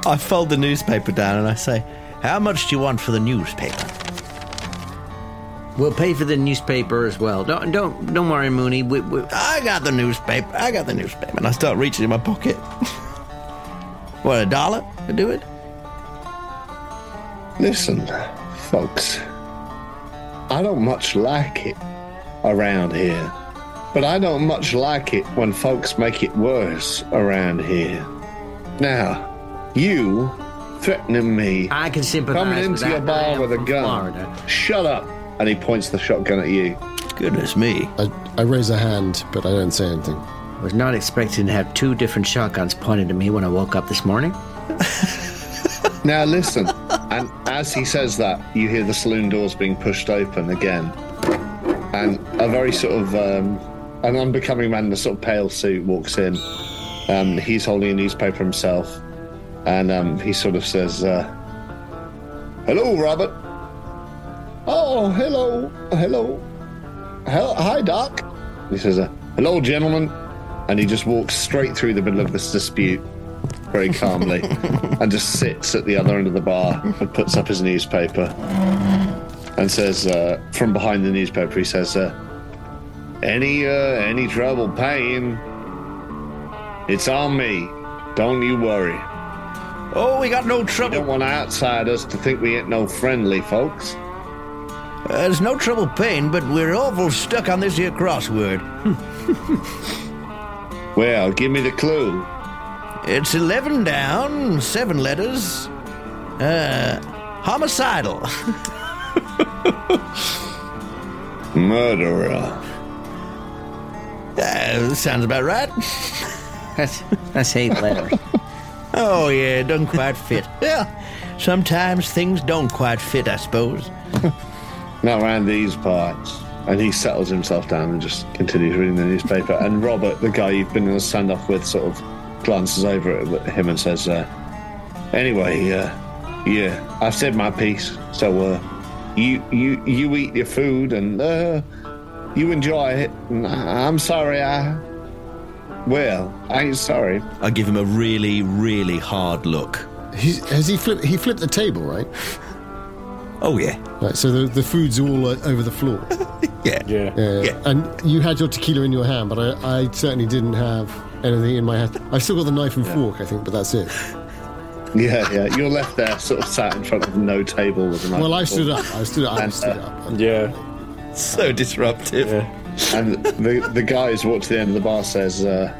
I fold the newspaper down and I say, How much do you want for the newspaper? We'll pay for the newspaper as well. Don't don't don't worry, Mooney. We, we, I got the newspaper. I got the newspaper. And I start reaching in my pocket. what, a dollar to do it? Listen, folks, I don't much like it around here, but I don't much like it when folks make it worse around here. Now, you threatening me, I can sympathize coming into your. Bar with a gun. Florida. Shut up! And he points the shotgun at you. Goodness me. I, I raise a hand, but I don't say anything. I Was not expecting to have two different shotguns pointed at me when I woke up this morning. Now listen, and as he says that, you hear the saloon doors being pushed open again, and a very sort of um, an unbecoming man in a sort of pale suit walks in. Um, he's holding a newspaper himself, and um, he sort of says, uh, "Hello, Robert." Oh, hello, hello, Hel- hi, Doc. He says, uh, "Hello, gentlemen," and he just walks straight through the middle of this dispute very calmly and just sits at the other end of the bar and puts up his newspaper and says uh, from behind the newspaper he says uh, any uh, any trouble paying? It's on me. Don't you worry. Oh, we got no we trouble. don't want outsiders to think we ain't no friendly folks Uh, there's no trouble paying, but we're awful stuck on this here crossword. well give me the clue It's 11 down, seven letters. Uh, homicidal. murderer Uh, sounds about right. That's that's eight letters. Oh, yeah, it doesn't quite fit. Yeah, sometimes things don't quite fit, I suppose. Not around these parts. And he settles himself down and just continues reading the newspaper. And Robert, the guy you've been in a standoff with, sort of glances over at him and says, uh, "Anyway, uh, yeah, I've said my piece. So uh, you you you eat your food and uh, you enjoy it. And I- I'm sorry, I well, I ain't sorry. I give him a really, really hard look. He's, has he flipped? He flipped the table, right? Oh, yeah. Right. So the, the food's all uh, over the floor. Yeah. Yeah. Yeah. Yeah. And you had your tequila in your hand, but I, I certainly didn't have anything in my hand. I've still got the knife and fork, I think, but that's it. Yeah, yeah. You're left there, sort of sat in front of no table with a knife. Well, I fork. stood up. I stood up. I stood uh, up. And Yeah. So disruptive. Yeah. And the the guy who's walked to the end of the bar says, uh,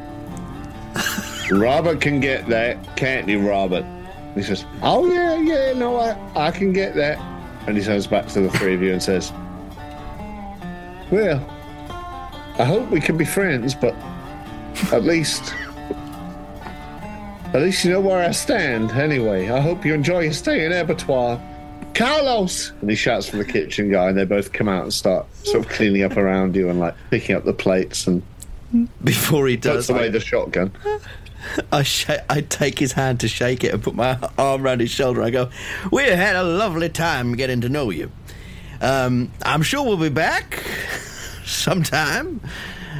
"Robert can get that, can't you, Robert?" And he says, "Oh yeah, yeah, no, I I can get that." And he turns back to the three of you and says, "Well, I hope we can be friends, but at least." At least you know where I stand, anyway. I hope you enjoy your stay in Abattoir. Carlos! And he shouts from the kitchen guy, and they both come out and start sort of cleaning up around you and like picking up the plates and Before he does. puts away I, the shotgun. I, sh- I take his hand to shake it and put my arm around his shoulder. I go, We had a lovely time getting to know you. Um, I'm sure we'll be back sometime.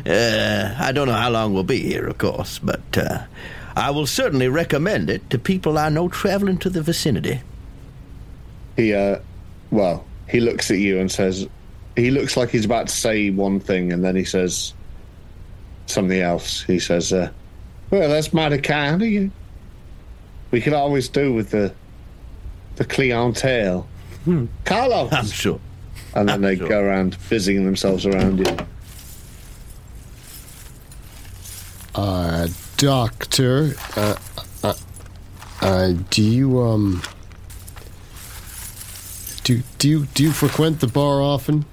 Uh, I don't know how long we'll be here, of course, but uh, I will certainly recommend it to people I know traveling to the vicinity. He, uh, well, he looks at you and says, he looks like he's about to say one thing and then he says something else. He says, uh, well, that's mighty kind of you. We could always do with the the clientele. Carlos! I'm sure. and then they Sure. go around busying themselves around you. uh, doctor, uh, uh, uh, do you um, do do you do you frequent the bar often?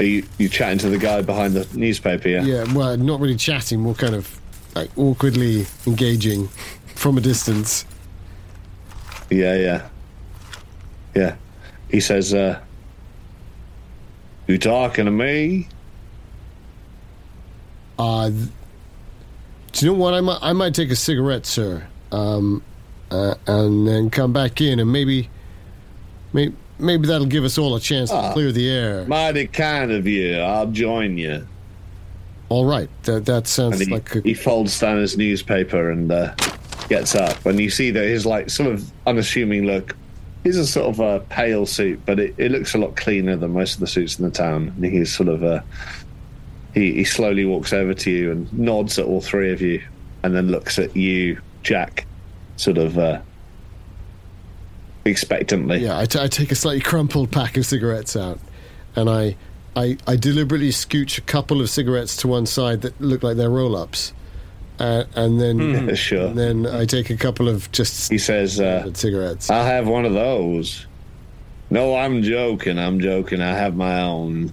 Are you you chatting to the guy behind the newspaper? Yeah. Yeah. Well, not really chatting. More kind of like awkwardly engaging from a distance. Yeah, yeah. Yeah. He says, uh, You talking to me? Uh, th- do you know what? I might, I might take a cigarette, sir, um, uh, and then come back in, and maybe, maybe, maybe that'll give us all a chance to Ah. clear the air. Mighty kind of you. I'll join you. All right, that that sounds he, like a, he folds down his newspaper and uh, gets up. And you see that his like sort of unassuming look. He's a sort of a pale suit, but it, it looks a lot cleaner than most of the suits in the town. And he's sort of uh, he he slowly walks over to you and nods at all three of you, and then looks at you, Jack, sort of uh, expectantly. yeah. I, t- I take a slightly crumpled pack of cigarettes out, and I, I, I deliberately scooch a couple of cigarettes to one side that look like they're roll-ups, uh, and then Sure. and then I take a couple of just He says, uh, cigarettes. I'll have one of those. No, I'm joking. I'm joking. I have my own.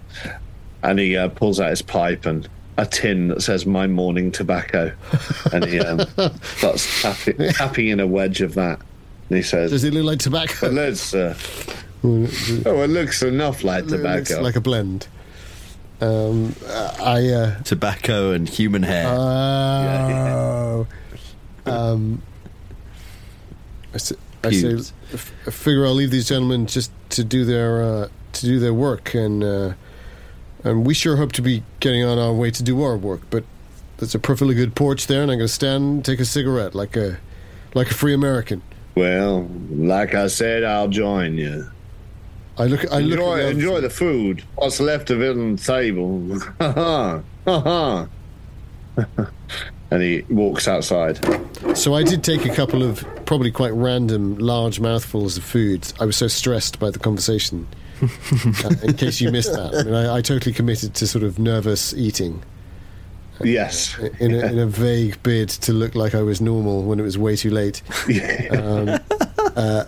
And he uh, pulls out his pipe and a tin that says "My Morning Tobacco," and he um, starts tapping, tapping in a wedge of that. And he says, Does it look like tobacco? "Let's." Uh, oh, it looks enough like It looks tobacco. like a blend. Um, I uh, Tobacco and human hair. oh, um, I, s- I say, Pubes. f- I figure I'll leave these gentlemen just to do their uh, to do their work, and uh, and we sure hope to be getting on our way to do our work. But there's a perfectly good porch there, and I'm going to stand and take a cigarette like a like a free American. Well, like I said, I'll join you. I look. I look. enjoy, at the- enjoy the food. What's left of it on the table? Ha ha ha ha. And he walks outside. So I did take a couple of probably quite random large mouthfuls of food. I was so stressed by the conversation. uh, in case you missed that, I, mean, I, I totally committed to sort of nervous eating Yes. in a, in a vague bid to look like I was normal when it was way too late. Um, uh,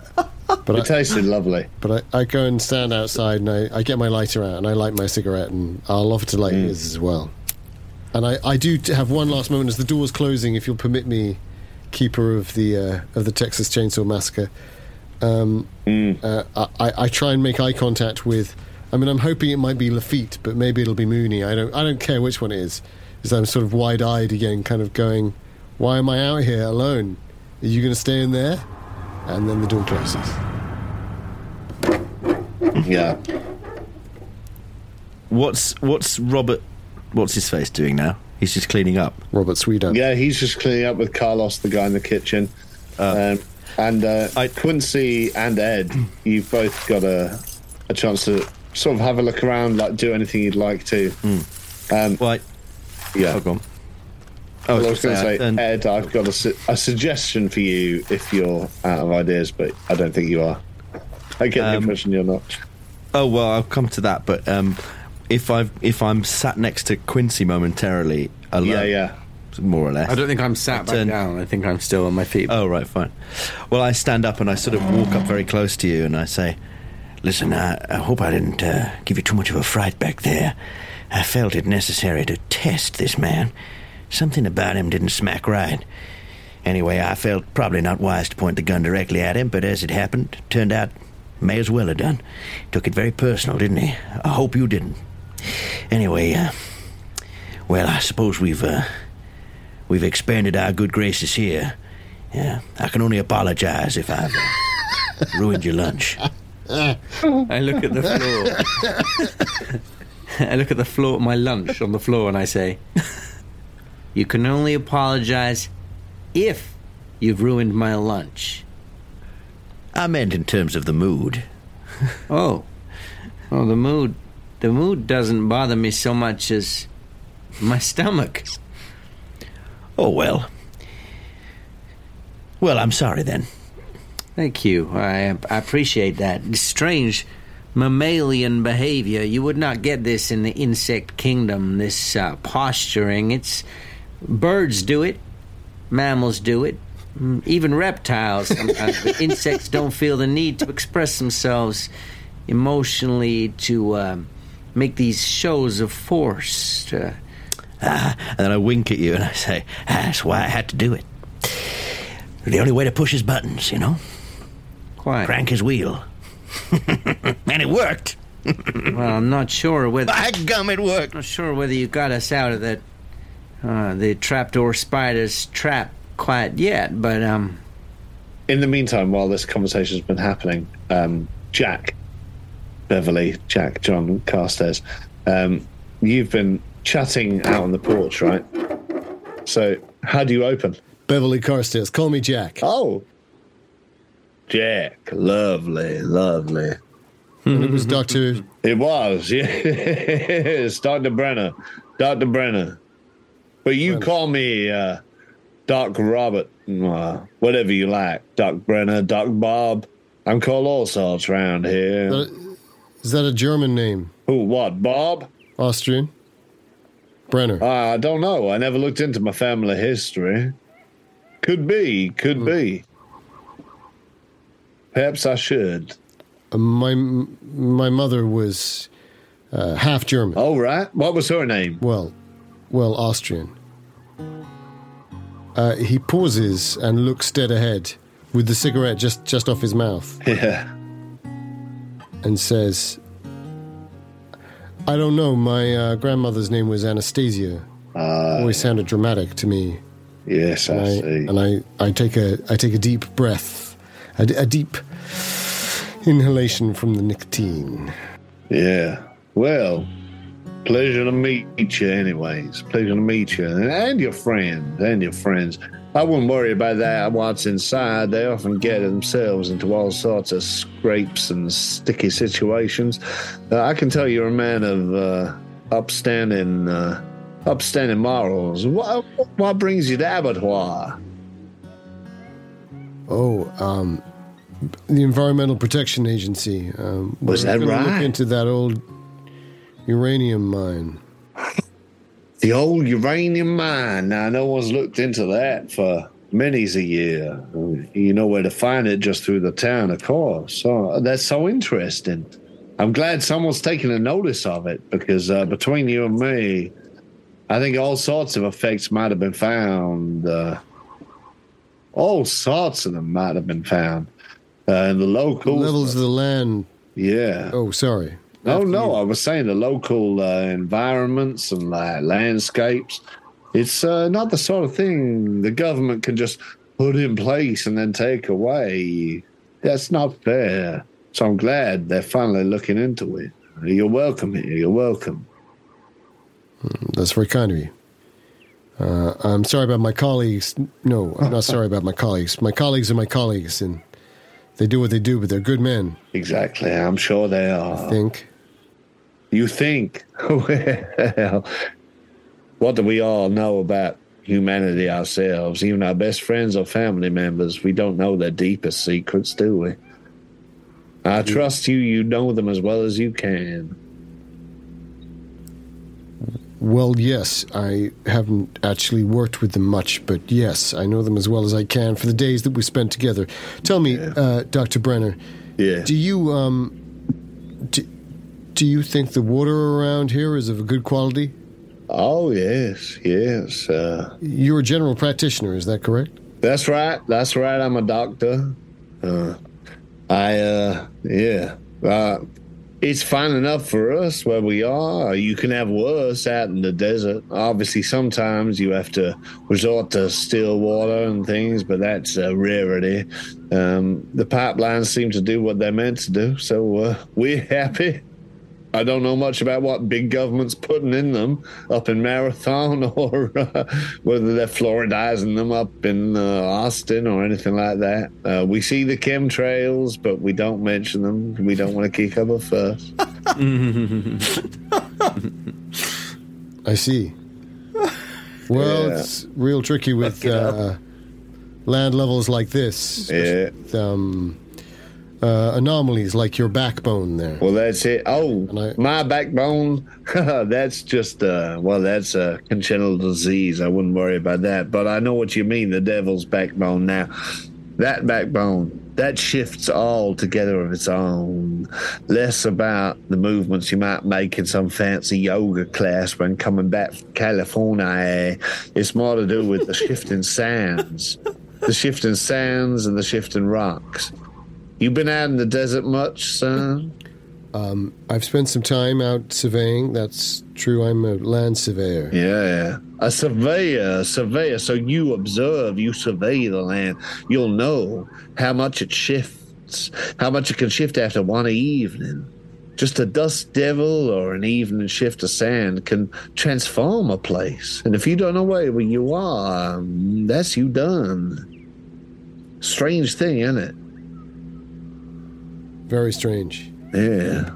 but It I, tasted lovely. but I, I go and stand outside and I, I get my lighter out and I light my cigarette and I'll offer to light his as well. And I, I do have one last moment as the door's closing, if you'll permit me, keeper of the uh, of the Texas Chainsaw Massacre. Um, uh, I, I try and make eye contact with. I mean, I'm hoping it might be Lafitte, but maybe it'll be Mooney. I don't. I don't care which one it is. Because I'm sort of wide-eyed again, kind of going, "Why am I out here alone? Are you going to stay in there?" And then the door closes. Yeah. What's what's Robert? What's his face doing now? He's just cleaning up. Robert Sweetan. Yeah, he's just cleaning up with Carlos, the guy in the kitchen. um, and uh, I- Quincy and Ed, you've both got a, a chance to sort of have a look around, like do anything you'd like to. Um, Well, I, yeah. oh, go on. Oh, Well, I was going to say, then- Ed, I've got a, su- a suggestion for you if you're out of ideas, but I don't think you are. I get the Um, impression you're not. Oh well, I'll come to that. But um, if I if I'm sat next to Quincy momentarily, alone, Yeah, yeah. more or less. I don't think I'm sat back turn- down. I think I'm still on my feet. Oh right, fine. Well, I stand up and I sort of walk up very close to you and I say, Listen, I, I hope I didn't uh, give you too much of a fright back there. I felt it necessary to test this man. Something about him didn't smack right. Anyway, I felt probably not wise to point the gun directly at him, but as it happened, turned out may as well have done. Took it very personal, didn't he? I hope you didn't. Anyway, uh, well, I suppose we've uh, we've expanded our good graces here. Yeah, I can only apologize if I've uh, ruined your lunch. I look at the floor. I look at the floor, my lunch on the floor, and I say, You can only apologize if you've ruined my lunch. I meant in terms of the mood. Oh. Oh, the mood. The mood doesn't bother me so much as my stomach. Oh, well. Well, I'm sorry then. Thank you. I, I appreciate that. It's strange mammalian behavior. You would not get this in the insect kingdom, this uh, posturing. It's. Birds do it, mammals do it, mm, even reptiles sometimes. but insects don't feel the need to express themselves emotionally to um, make these shows of force. To, Ah, and then I wink at you and I say, that's why I had to do it. The only way to push his buttons, you know? Quite. crank his wheel. and it worked. Well, I'm not sure whether By gum, it worked. not sure whether you got us out of that uh, the trapdoor spider's trap quite yet, but um, In the meantime, while this conversation's been happening, um, Jack, Beverley, Jack, John Carstairs, um, you've been chatting out on the porch, right? So, how do you open? Beverley Carstairs, call me Jack. Oh, Jack, lovely, lovely. And it was Doctor. It was, yes, Dr. Brenner, Dr. Brenner. But you call me uh, Doc Robert, uh, whatever you like. Doc Brenner, Doc Bob. I'm called all sorts around here. Is that a German name? Who, what, Bob? Austrian? Brenner. I don't know. I never looked into my family history. Could be, could be. Perhaps I should. My my mother was uh, half German. All right. What was her name? Well, well, Austrian. Uh, he pauses and looks dead ahead with the cigarette just, just off his mouth Yeah. and says, I don't know. My uh, grandmother's name was Anastasia. Always sounded dramatic to me. Yes, I, And I, see. and I, I take a I take a deep breath, a, a deep inhalation from the nicotine. Yeah. Well, pleasure to meet you, anyways. Pleasure to meet you. And your friends. And your friends. I wouldn't worry about that. What's inside, they often get themselves into all sorts of scrapes and sticky situations. Uh, I can tell you're a man of uh, upstanding, uh, upstanding morals. What, what brings you to abattoir? Oh, um, the Environmental Protection Agency. Um, Was that gonna Look right? into that old uranium mine. The old uranium mine. Now, no one's looked into that for many's a year. You know where to find it just through the town, of course. So that's so interesting. I'm glad someone's taking a notice of it because uh, between you and me, I think all sorts of effects might have been found. Uh, all sorts of them might have been found. Uh, in the local Levels of the land. yeah. Oh, sorry. No, After no. I was saying the local uh, environments and like landscapes. It's uh, not the sort of thing the government can just put in place and then take away. That's not fair. So I'm glad they're finally looking into it. You're welcome here. You're welcome. That's very kind of you. Uh, I'm sorry about my colleagues. No, I'm not sorry about my colleagues. My colleagues are my colleagues, and they do what they do, but they're good men. Exactly. I'm sure they I are. think. You think? well, what do we all know about humanity ourselves? Even our best friends or family members, we don't know their deepest secrets, do we? I trust you, you know them as well as you can. Well, yes, I haven't actually worked with them much, but yes, I know them as well as I can for the days that we spent together. Tell me, uh, Dr. Brenner, Yeah. do you um, do, do you think the water around here is of a good quality? Oh, yes, yes. Uh, You're a general practitioner, is that correct? that's right. That's right. I'm a doctor. Uh, I, uh, yeah. It's fine enough for us where we are. You can have worse out in the desert. Obviously, sometimes you have to resort to still water and things, but that's a rarity. Um, the pipelines seem to do what they're meant to do, so uh, we're happy. I don't know much about what big government's putting in them up in Marathon or uh, whether they're fluoridizing them up in uh, Austin or anything like that. Uh, we see the chemtrails, but we don't mention them. We don't want to kick up a fuss. I see. Well, Yeah. it's real tricky with uh, land levels like this. Yeah. with, um, uh, anomalies like your backbone there. Well, that's it. Oh, I- my backbone. that's just uh, well, that's a congenital disease. I wouldn't worry about that. But I know what you mean. The devil's backbone. Now, that backbone that shifts all together of its own. Less about the movements you might make in some fancy yoga class when coming back from California. It's more to do with the shifting sands, the shifting sands and the shifting rocks. You been out in the desert much, son? I've spent some time out surveying. That's true. I'm a land surveyor. Yeah, a surveyor, a surveyor. So you observe, you survey the land. You'll know how much it shifts, how much it can shift after one evening. Just a dust devil or an evening shift of sand can transform a place. And if you don't know where you are, um, that's you done. Strange thing, isn't it? Very strange. Yeah.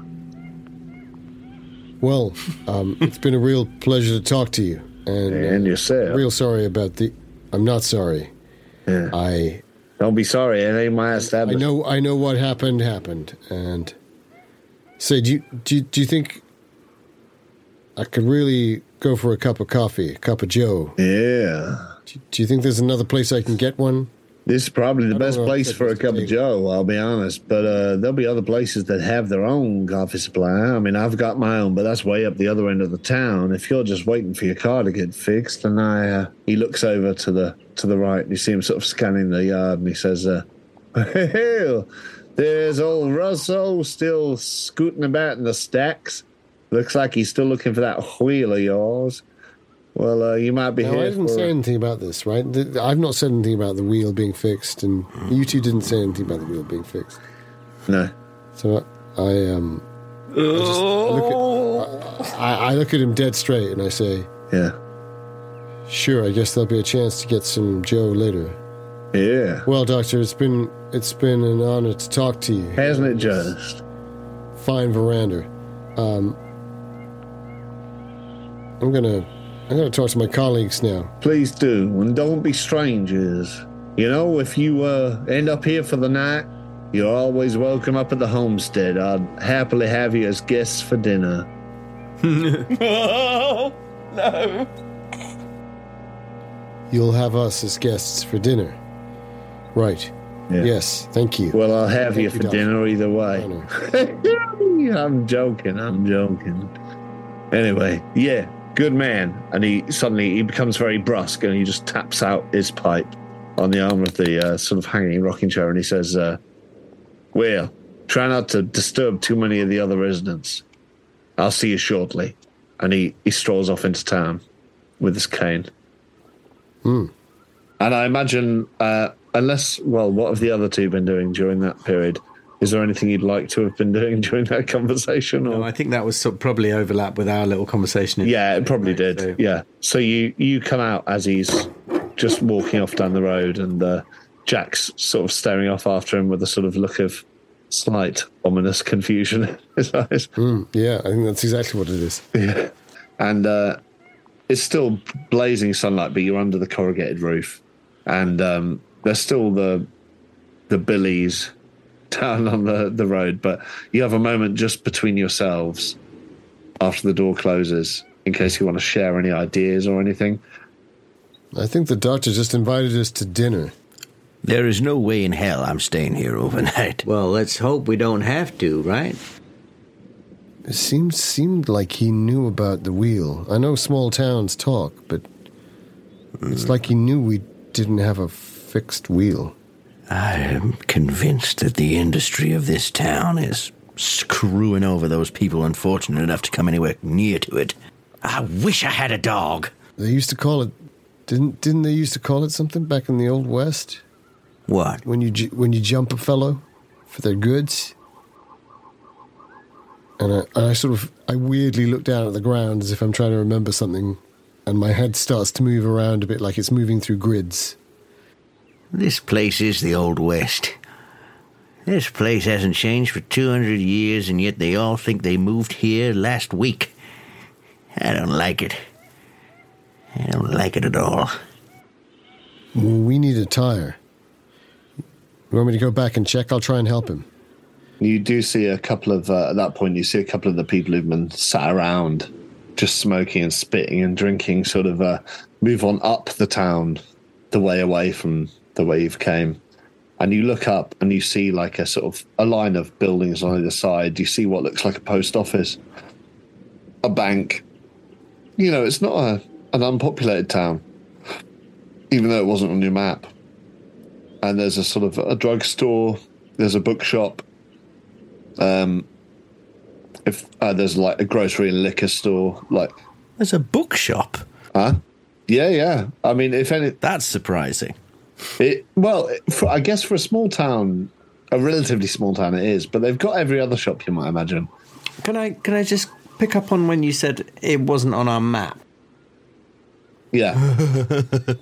Well, um, it's been a real pleasure to talk to you. And, And uh, yourself. real sorry about the. I'm not sorry. Yeah. I Don't be sorry, it ain't my establishment. I know I know what happened happened. And say, do you, do you, do you think I could really go for a cup of coffee, a cup of Joe? Yeah. Do, do you think there's another place I can get one? This is probably the best place for a cup of. Joe, I'll be honest. But uh, there'll be other places that have their own coffee supply. I mean, I've got my own, but that's way up the other end of the town. If you're just waiting for your car to get fixed, and I, uh, he looks over to the to the right. And you see him sort of scanning the yard, and he says, uh, "Well, there's old Russell still scooting about in the stacks. Looks like he's still looking for that wheel of yours. Well, uh, you might be Now, here I didn't for." say anything about this, right? I've not said anything about the wheel being fixed, and you two didn't say anything about the wheel being fixed. no. So I, I um, I, just look at, I, I look at him dead straight, and I say, Yeah. "Sure, I guess there'll be a chance to get some Joe later." Yeah. Well, Doctor, it's been it's been an honor to talk to you. Hasn't it just? Fine veranda. Um, I'm gonna I'm gonna talk to my colleagues now. Please do, and don't be strangers. You know, if you uh, end up here for the night, you're always welcome up at the homestead. I'd happily have you as guests for dinner. Oh, no. You'll have us as guests for dinner. Right. Yeah. Yes. Thank you. Well, I'll have Thank you you, for Doctor. dinner either way. I'm joking. I'm joking. Anyway, yeah, good man. And he suddenly he becomes very brusque, and he just taps out his pipe on the arm of the uh, sort of hanging rocking chair, and he says, uh, "Well, try not to disturb too many of the other residents. I'll see you shortly." And he he strolls off into town with his cane. And I imagine, uh, unless, well, what have the other two been doing during that period? Is there anything you'd like to have been doing during that conversation? Or? No, I think that was sort of probably overlap with our little conversation. in- yeah, it probably did. So- Yeah. So you you come out as he's just walking off down the road, and uh, Jack's sort of staring off after him with a sort of look of slight ominous confusion in his eyes. Mm, yeah, I think that's exactly what it is. Yeah. And uh, it's still blazing sunlight, but you're under the corrugated roof, and um, there's still the the billies down on the, the road. But you have a moment just between yourselves after the door closes, in case you want to share any ideas or anything. I think the doctor just invited us to dinner. There is no way in hell I'm staying here overnight. Well, let's hope we don't have to, right? It seemed seemed like he knew about the wheel. I know small towns talk, but it's hmm. like he knew we didn't have a fixed wheel. I am convinced that the industry of this town is screwing over those people unfortunate enough to come anywhere near to it. I wish I had a dog. They used to call it didn't didn't they used to call it something back in the old west What? when you ju- when you jump a fellow for their goods. And I, and I sort of I weirdly look down at the ground as if I'm trying to remember something, and my head starts to move around a bit like it's moving through grids. This place is the Old West. This place hasn't changed for 200 years, and yet they all think they moved here last week. I don't like it. I don't like it at all. Well, we need a tire. You want me to go back and check? I'll try and help him. You do see a couple of, uh, at that point, you see a couple of the people who've been sat around just smoking and spitting and drinking sort of uh, move on up the town, the way away from the wave came. And you look up and you see like a sort of a line of buildings on either side. You see what looks like a post office, a bank. You know, it's not a, an unpopulated town, even though it wasn't on your map. And there's a sort of a drugstore there's a bookshop. Um, if uh, there's like a grocery and liquor store, like There's a bookshop. huh? Yeah, yeah. I mean, if any, That's surprising. It well, for, I guess for a small town, a relatively small town, it is. But they've got every other shop you might imagine. Can I can I just pick up on when you said it wasn't on our map? Yeah,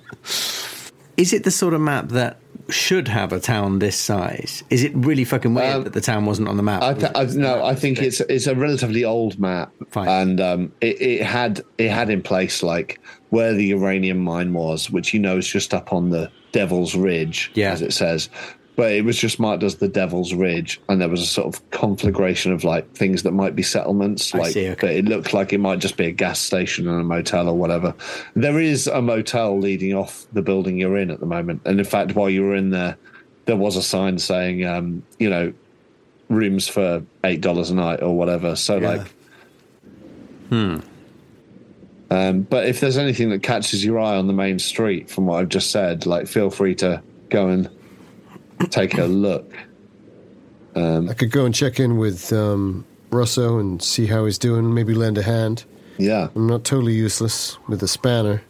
Is it the sort of map that should have a town this size? Is it really fucking weird Um, that the town wasn't on the map? I, th- I no, I think it's it's a relatively old map, Fine. and um, it, it had it had in place like where the uranium mine was, which you know is just up on the Devil's Ridge, Yeah. as it says. But it was just marked as the Devil's Ridge, and there was a sort of conflagration of like things that might be settlements. Like, okay. but it looked like it might just be a gas station and a motel or whatever. There is a motel leading off the building you're in at the moment, and in fact, while you were in there, there was a sign saying, um, you know, rooms for eight dollars a night or whatever. So like, hmm. Um, but if there's anything that catches your eye on the main street from what I've just said, like feel free to go and take a look. I could go and check in with um, Russo and see how he's doing. Maybe lend a hand. Yeah, I'm not totally useless with a spanner.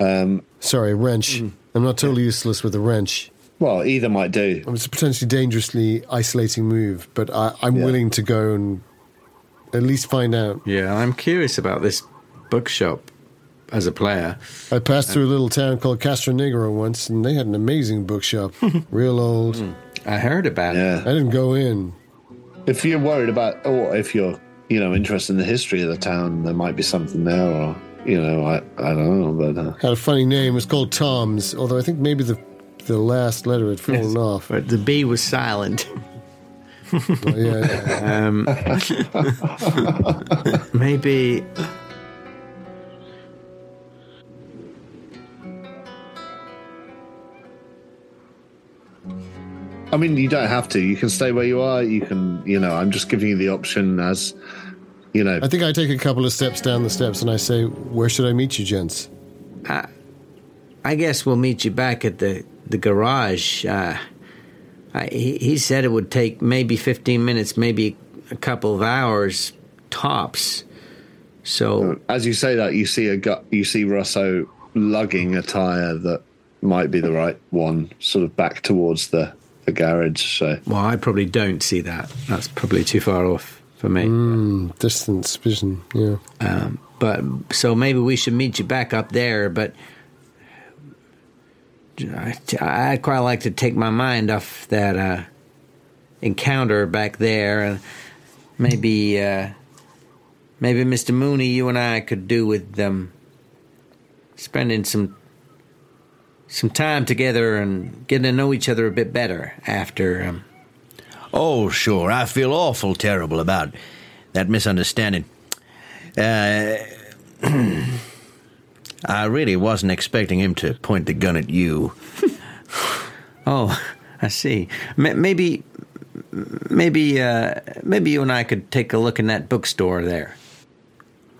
um, Sorry, a wrench. I'm not totally useless with a wrench. well, either might do. It's a potentially dangerously isolating move, but I, I'm Yeah. willing to go and at least find out. yeah, I'm curious about this bookshop as a player. I passed through a little town called Castro Negro once, and they had an amazing bookshop. Real old. I heard about it. Yeah, I didn't go in. if you're worried about, or if you're, you know, interested in the history of the town, there might be something there, or you know, I, I don't know, but uh, Had a funny name. It's called Tom's, although I think maybe the the last letter had fallen off. But the B was silent. Well, yeah, Um, maybe I mean, you don't have to. You can stay where you are. You can, you know, I'm just giving you the option as, you know, I think I take a couple of steps down the steps and I say, "Where should I meet you, gents?" I guess we'll meet you back at the the garage. Uh, I, he, he said it would take maybe fifteen minutes, maybe a couple of hours tops. So as you say that, you see a gu- you see Russo lugging a tire that might be the right one, sort of back towards the the garage. So well, I probably don't see that. That's probably too far off for me. Distance vision. Yeah. Um, but so maybe we should meet you back up there. But I, I'd quite like to take my mind off that uh, encounter back there, and maybe uh, maybe Mister Mooney, you and I could do with um, spending some some time together and getting to know each other a bit better after. Um, Oh, sure. I feel awful terrible about that misunderstanding. Uh, I really wasn't expecting him to point the gun at you. Oh, I see. M- maybe, maybe, uh, maybe you and I could take a look in that bookstore there.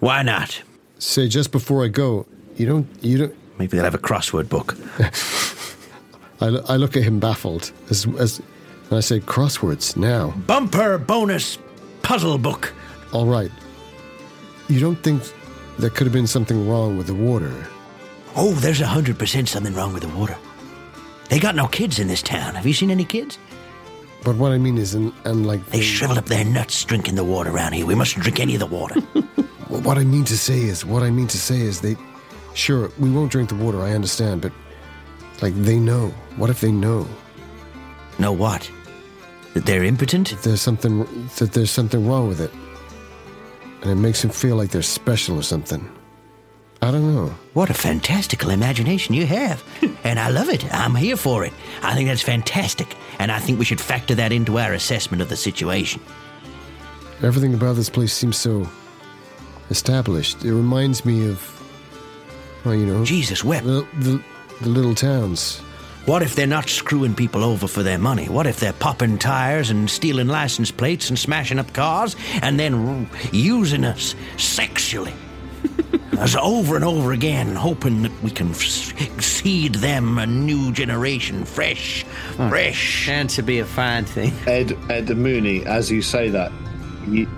Why not? Say just before I go, you don't. You don't. Maybe they'll have a crossword book. I, I look at him baffled as as and I say crosswords now. Bumper bonus puzzle book. All right. You don't think there could have been something wrong with the water? Oh, there's a hundred percent something wrong with the water. They got no kids in this town. Have you seen any kids? But what I mean is, and, and like They shriveled up their nuts drinking the water around here. We mustn't drink any of the water. what I mean to say is, what I mean to say is, they sure we won't drink the water. I understand, but like they know. What if they know know what? That they're impotent? That there's something that there's something wrong with it, and it makes them feel like they're special or something? I don't know. What a fantastical imagination you have. and I love it. I'm here for it. I think that's fantastic. And I think we should factor that into our assessment of the situation. Everything about this place seems so established. It reminds me of, well, you know, Jesus wept. the, the, the little towns. What if they're not screwing people over for their money? What if they're popping tires and stealing license plates and smashing up cars and then r- using us sexually? As over and over again, hoping that we can f- seed them a new generation, fresh, hmm. fresh. And to be a fine thing. Ed Ed Mooney, as you say that, you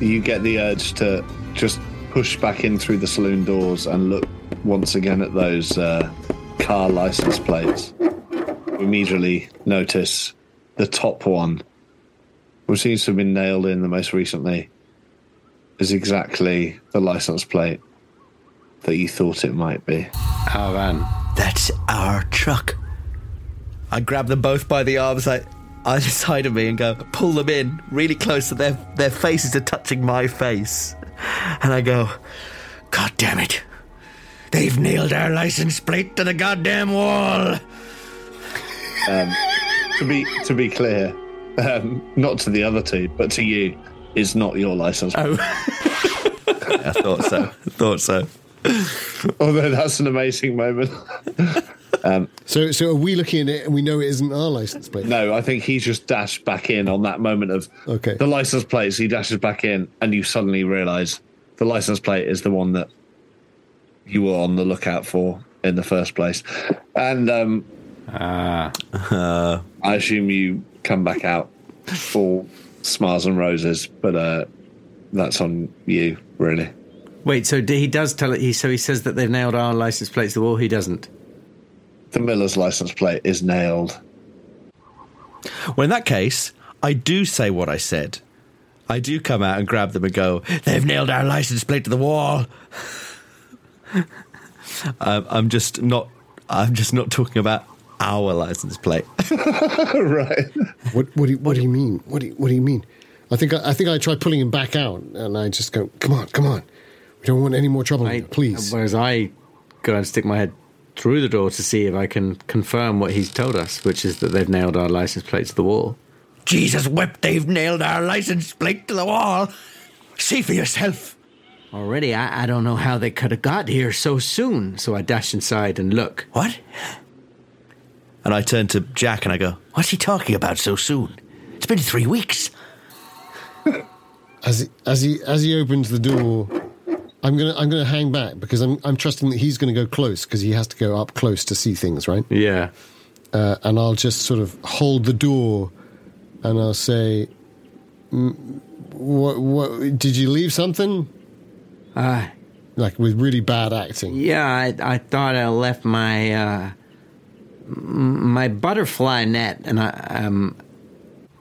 you get the urge to just push back in through the saloon doors and look once again at those uh, car license plates. Immediately notice the top one, which seems to have been nailed in the most recently, is exactly the license plate that you thought it might be. Our van. That's our truck. I grab them both by the arms, like either side of me, and go pull them in really close so their their faces are touching my face, and I go, God damn it! They've nailed our license plate to the goddamn wall. To be to be clear, um, not to the other two, but to you, is not your license. plate. I thought so. thought so. Although that's an amazing moment. So, so are we looking at it and we know it isn't our license plate? No, I think he just dashed back in on that moment of Okay. the license plates. He dashes back in, and you suddenly realise the license plate is the one that you were on the lookout for in the first place. And um, Ah. I assume you come back out full smiles and roses, but uh, that's on you, really. Wait, so he does tell it. He so he says that they've nailed our license plates to the wall. He doesn't. The Miller's license plate is nailed. Well, in that case, I do say what I said. I do come out and grab them and go, they've nailed our license plate to the wall. um, I'm just not. I'm just not talking about our license plate. right. What, what, do you, what do you mean? What do you, what do you mean? I think I, I think I tried pulling him back out, and I just go, "Come on, come on, we don't want any more trouble, I, here, please." Whereas I go and stick my head through the door to see if I can confirm what he's told us, which is that they've nailed our license plate to the wall. Jesus wept, they've nailed our license plate to the wall. See for yourself. Already, I, I don't know how they could have got here so soon. So I dash inside and look. What? And I turn to Jack and I go, What's he talking about so soon? It's been three weeks. As he, as he as he opens the door, I'm gonna I'm gonna hang back because I'm I'm trusting that he's gonna go close because he has to go up close to see things, right? Yeah. uh, and I'll just sort of hold the door, and I'll say, "Mm, "What? What? Did you leave something?" Uh, Like with really bad acting. yeah, I, I thought I left my uh, my butterfly net, and I um,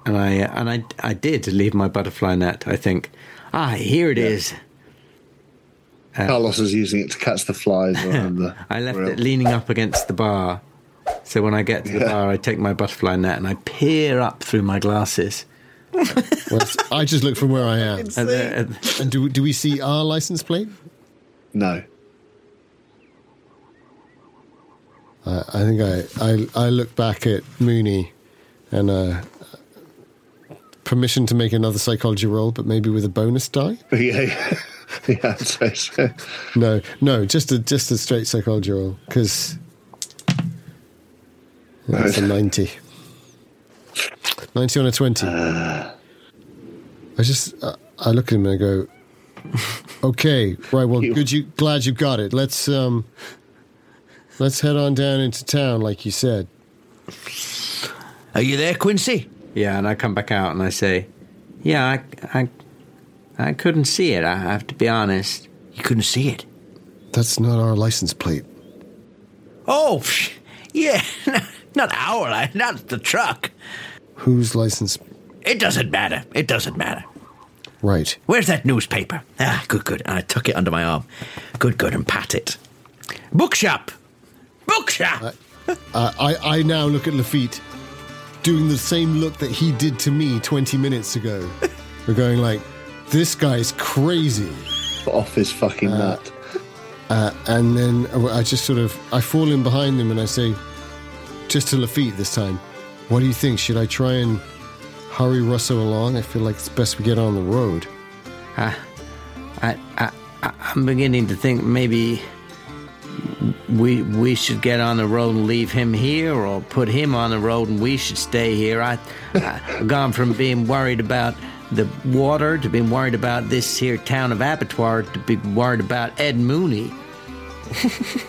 And I and I I did leave my butterfly net. I think. ah, here it is. Carlos is using it to catch the flies the. I left grill. it leaning up against the bar. So when I get to the Yeah. bar, I take my butterfly net and I peer up through my glasses. Well, I just look from where I am. And, uh, and- And do do we see our license plate? No. Uh, I think I, I I look back at Mooney, and uh, permission to make another psychology roll, but maybe with a bonus die. Yeah, yeah, yeah I'd say so. No, no, just a just a straight psychology roll because that's a ninety. Ninety on a twenty. I just uh, I look at him and I go, okay, right. Well, You- good. You glad you got it. Let's um, let's head on down into town, like you said. Are you there, Quincy? yeah, and I come back out and I say, "Yeah, I, I, I couldn't see it. I have to be honest." You couldn't see it. That's not our license plate. Oh, psh, yeah. Not our, li- not the truck. Whose license? It doesn't matter. It doesn't matter. Right. Where's that newspaper? Ah, good, good. And I tuck it under my arm. Good, good, and pat it. Bookshop! Bookshop! Uh, I I now look at Lafitte, doing the same look that he did to me twenty minutes ago. We're going like, this guy's crazy. Off his fucking nut. Uh, and then I just sort of I fall in behind him and I say, just to Lafitte this time, what do you think? Should I try and hurry Russo along? I feel like it's best we get on the road. I, I, I, I'm beginning to think maybe we we should get on the road and leave him here, or put him on the road and we should stay here. I, I I've gone from being worried about the water, to be worried about this here town of Abattoir, to be worried about Ed Mooney.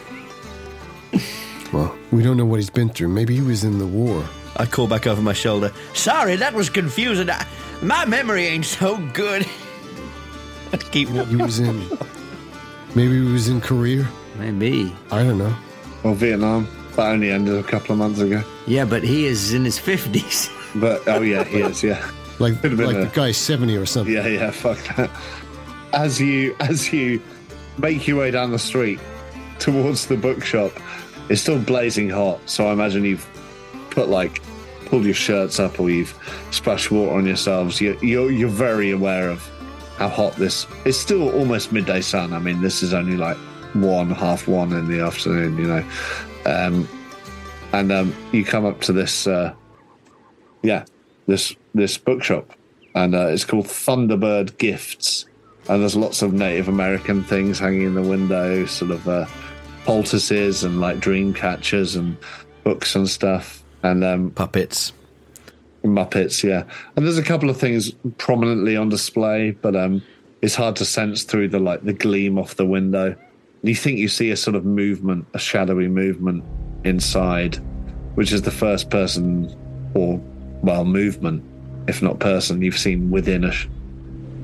Well, we don't know what he's been through. Maybe he was in the war. I call back over my shoulder. Sorry, that was confusing. I, my memory ain't so good. I keep He was in. Maybe he was in Korea. Maybe. I don't know. Or Vietnam. That only ended a couple of months ago. Yeah, but he is in his 50s. But oh yeah, he is. Yeah, Like, Could have been like a- the guy's 70 or something. yeah, yeah. Fuck that. As you as you make your way down the street towards the bookshop, it's still blazing hot. So I imagine you've put like pulled your shirts up or you've splashed water on yourselves. You, you're you're very aware of how hot this. It's still almost midday sun. I mean, this is only like one half one in the afternoon. You know, um, and um, you come up to this. Uh, yeah, this this bookshop, and uh, it's called Thunderbird Gifts, and there's lots of Native American things hanging in the window, sort of uh, poultices and like dream catchers and books and stuff, and um, puppets. Muppets, yeah. And there's a couple of things prominently on display, but um, it's hard to sense through the like the gleam off the window. You think you see a sort of movement, a shadowy movement inside, which is the first person or well movement, if not person, you've seen within a,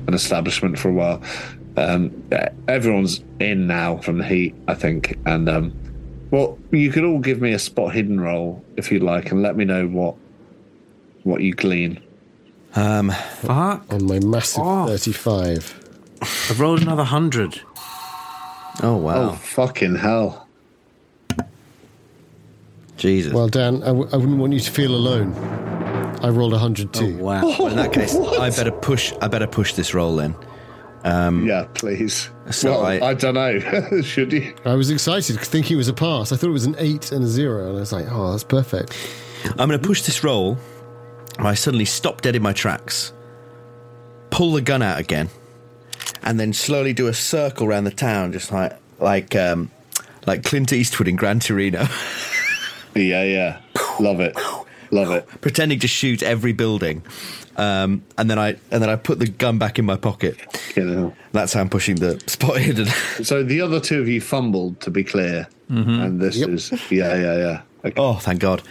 an establishment for a while. Um, everyone's in now from the heat, I think, and um, well, you could all give me a spot hidden roll if you'd like, and let me know what what you glean. Um, Fuck. On my massive Oh. 35. I've rolled another hundred. oh wow, Oh fucking hell! Jesus. Well, Dan, I, w- I wouldn't want you to feel alone. I rolled a 100 too. Wow. Well, in that case, I better push. I better push this roll then. Yeah, please. So well, I- I, don't know. Should you? I was excited because thinking it was a pass. I thought it was an 8 and a 0, and I was like, oh, that's perfect. I'm going to push this roll. I suddenly stop dead in my tracks, pull the gun out again, and then slowly do a circle around the town, just like like um, like Clint Eastwood in Gran Torino, Yeah, yeah. Love it. Love it. pretending to shoot every building. Um, and then I and then I put the gun back in my pocket. You. That's how I'm pushing the spot hidden. So the other two of you fumbled, to be clear, and this Yep. is yeah, yeah, yeah. Okay. oh, thank God!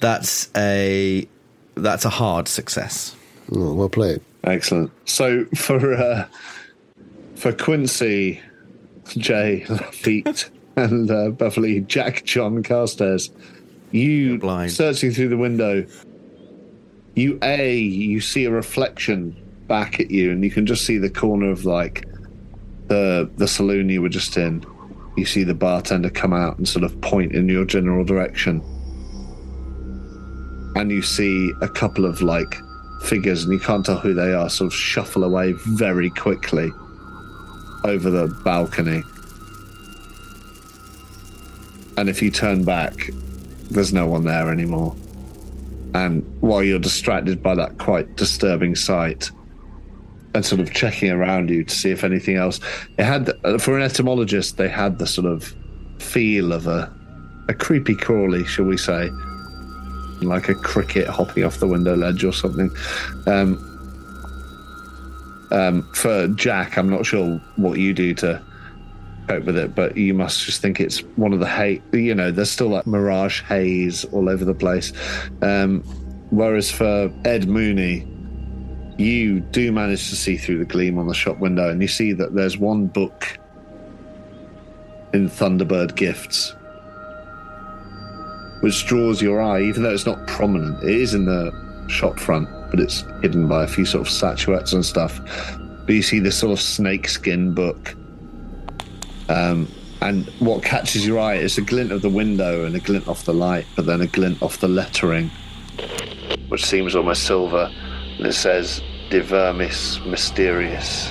That's a that's a hard success. Oh, well played. Excellent. So for uh, for Quincy, Jay Lafitte, and uh, Beverley Jack John Carstairs, you blind. searching through the window, you a you see a reflection back at you, and you can just see the corner of like the the saloon you were just in. You see the bartender come out and sort of point in your general direction. And you see a couple of like figures, and you can't tell who they are, sort of shuffle away very quickly over the balcony. And if you turn back, there's no one there anymore. And while you're distracted by that quite disturbing sight, and sort of checking around you to see if anything else, it had for an etymologist, they had the sort of feel of a a creepy crawly, shall we say, like a cricket hopping off the window ledge or something. Um, um, for Jack, I'm not sure what you do to cope with it, but you must just think it's one of the hate. You know, there's still like mirage haze all over the place. Um, whereas for Ed Mooney, you do manage to see through the gleam on the shop window, and you see that there's one book in Thunderbird Gifts which draws your eye, even though it's not prominent. It is in the shop front, but it's hidden by a few sort of statuettes and stuff. But you see this sort of snakeskin book. Um, and what catches your eye is a glint of the window and a glint off the light, but then a glint off the lettering, which seems almost silver. And it says, De Vermis Mysteriis.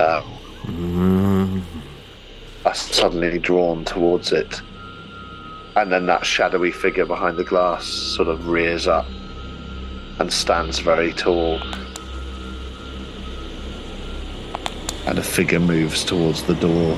Um, are suddenly drawn towards it. And then that shadowy figure behind the glass sort of rears up and stands very tall. And a figure moves towards the door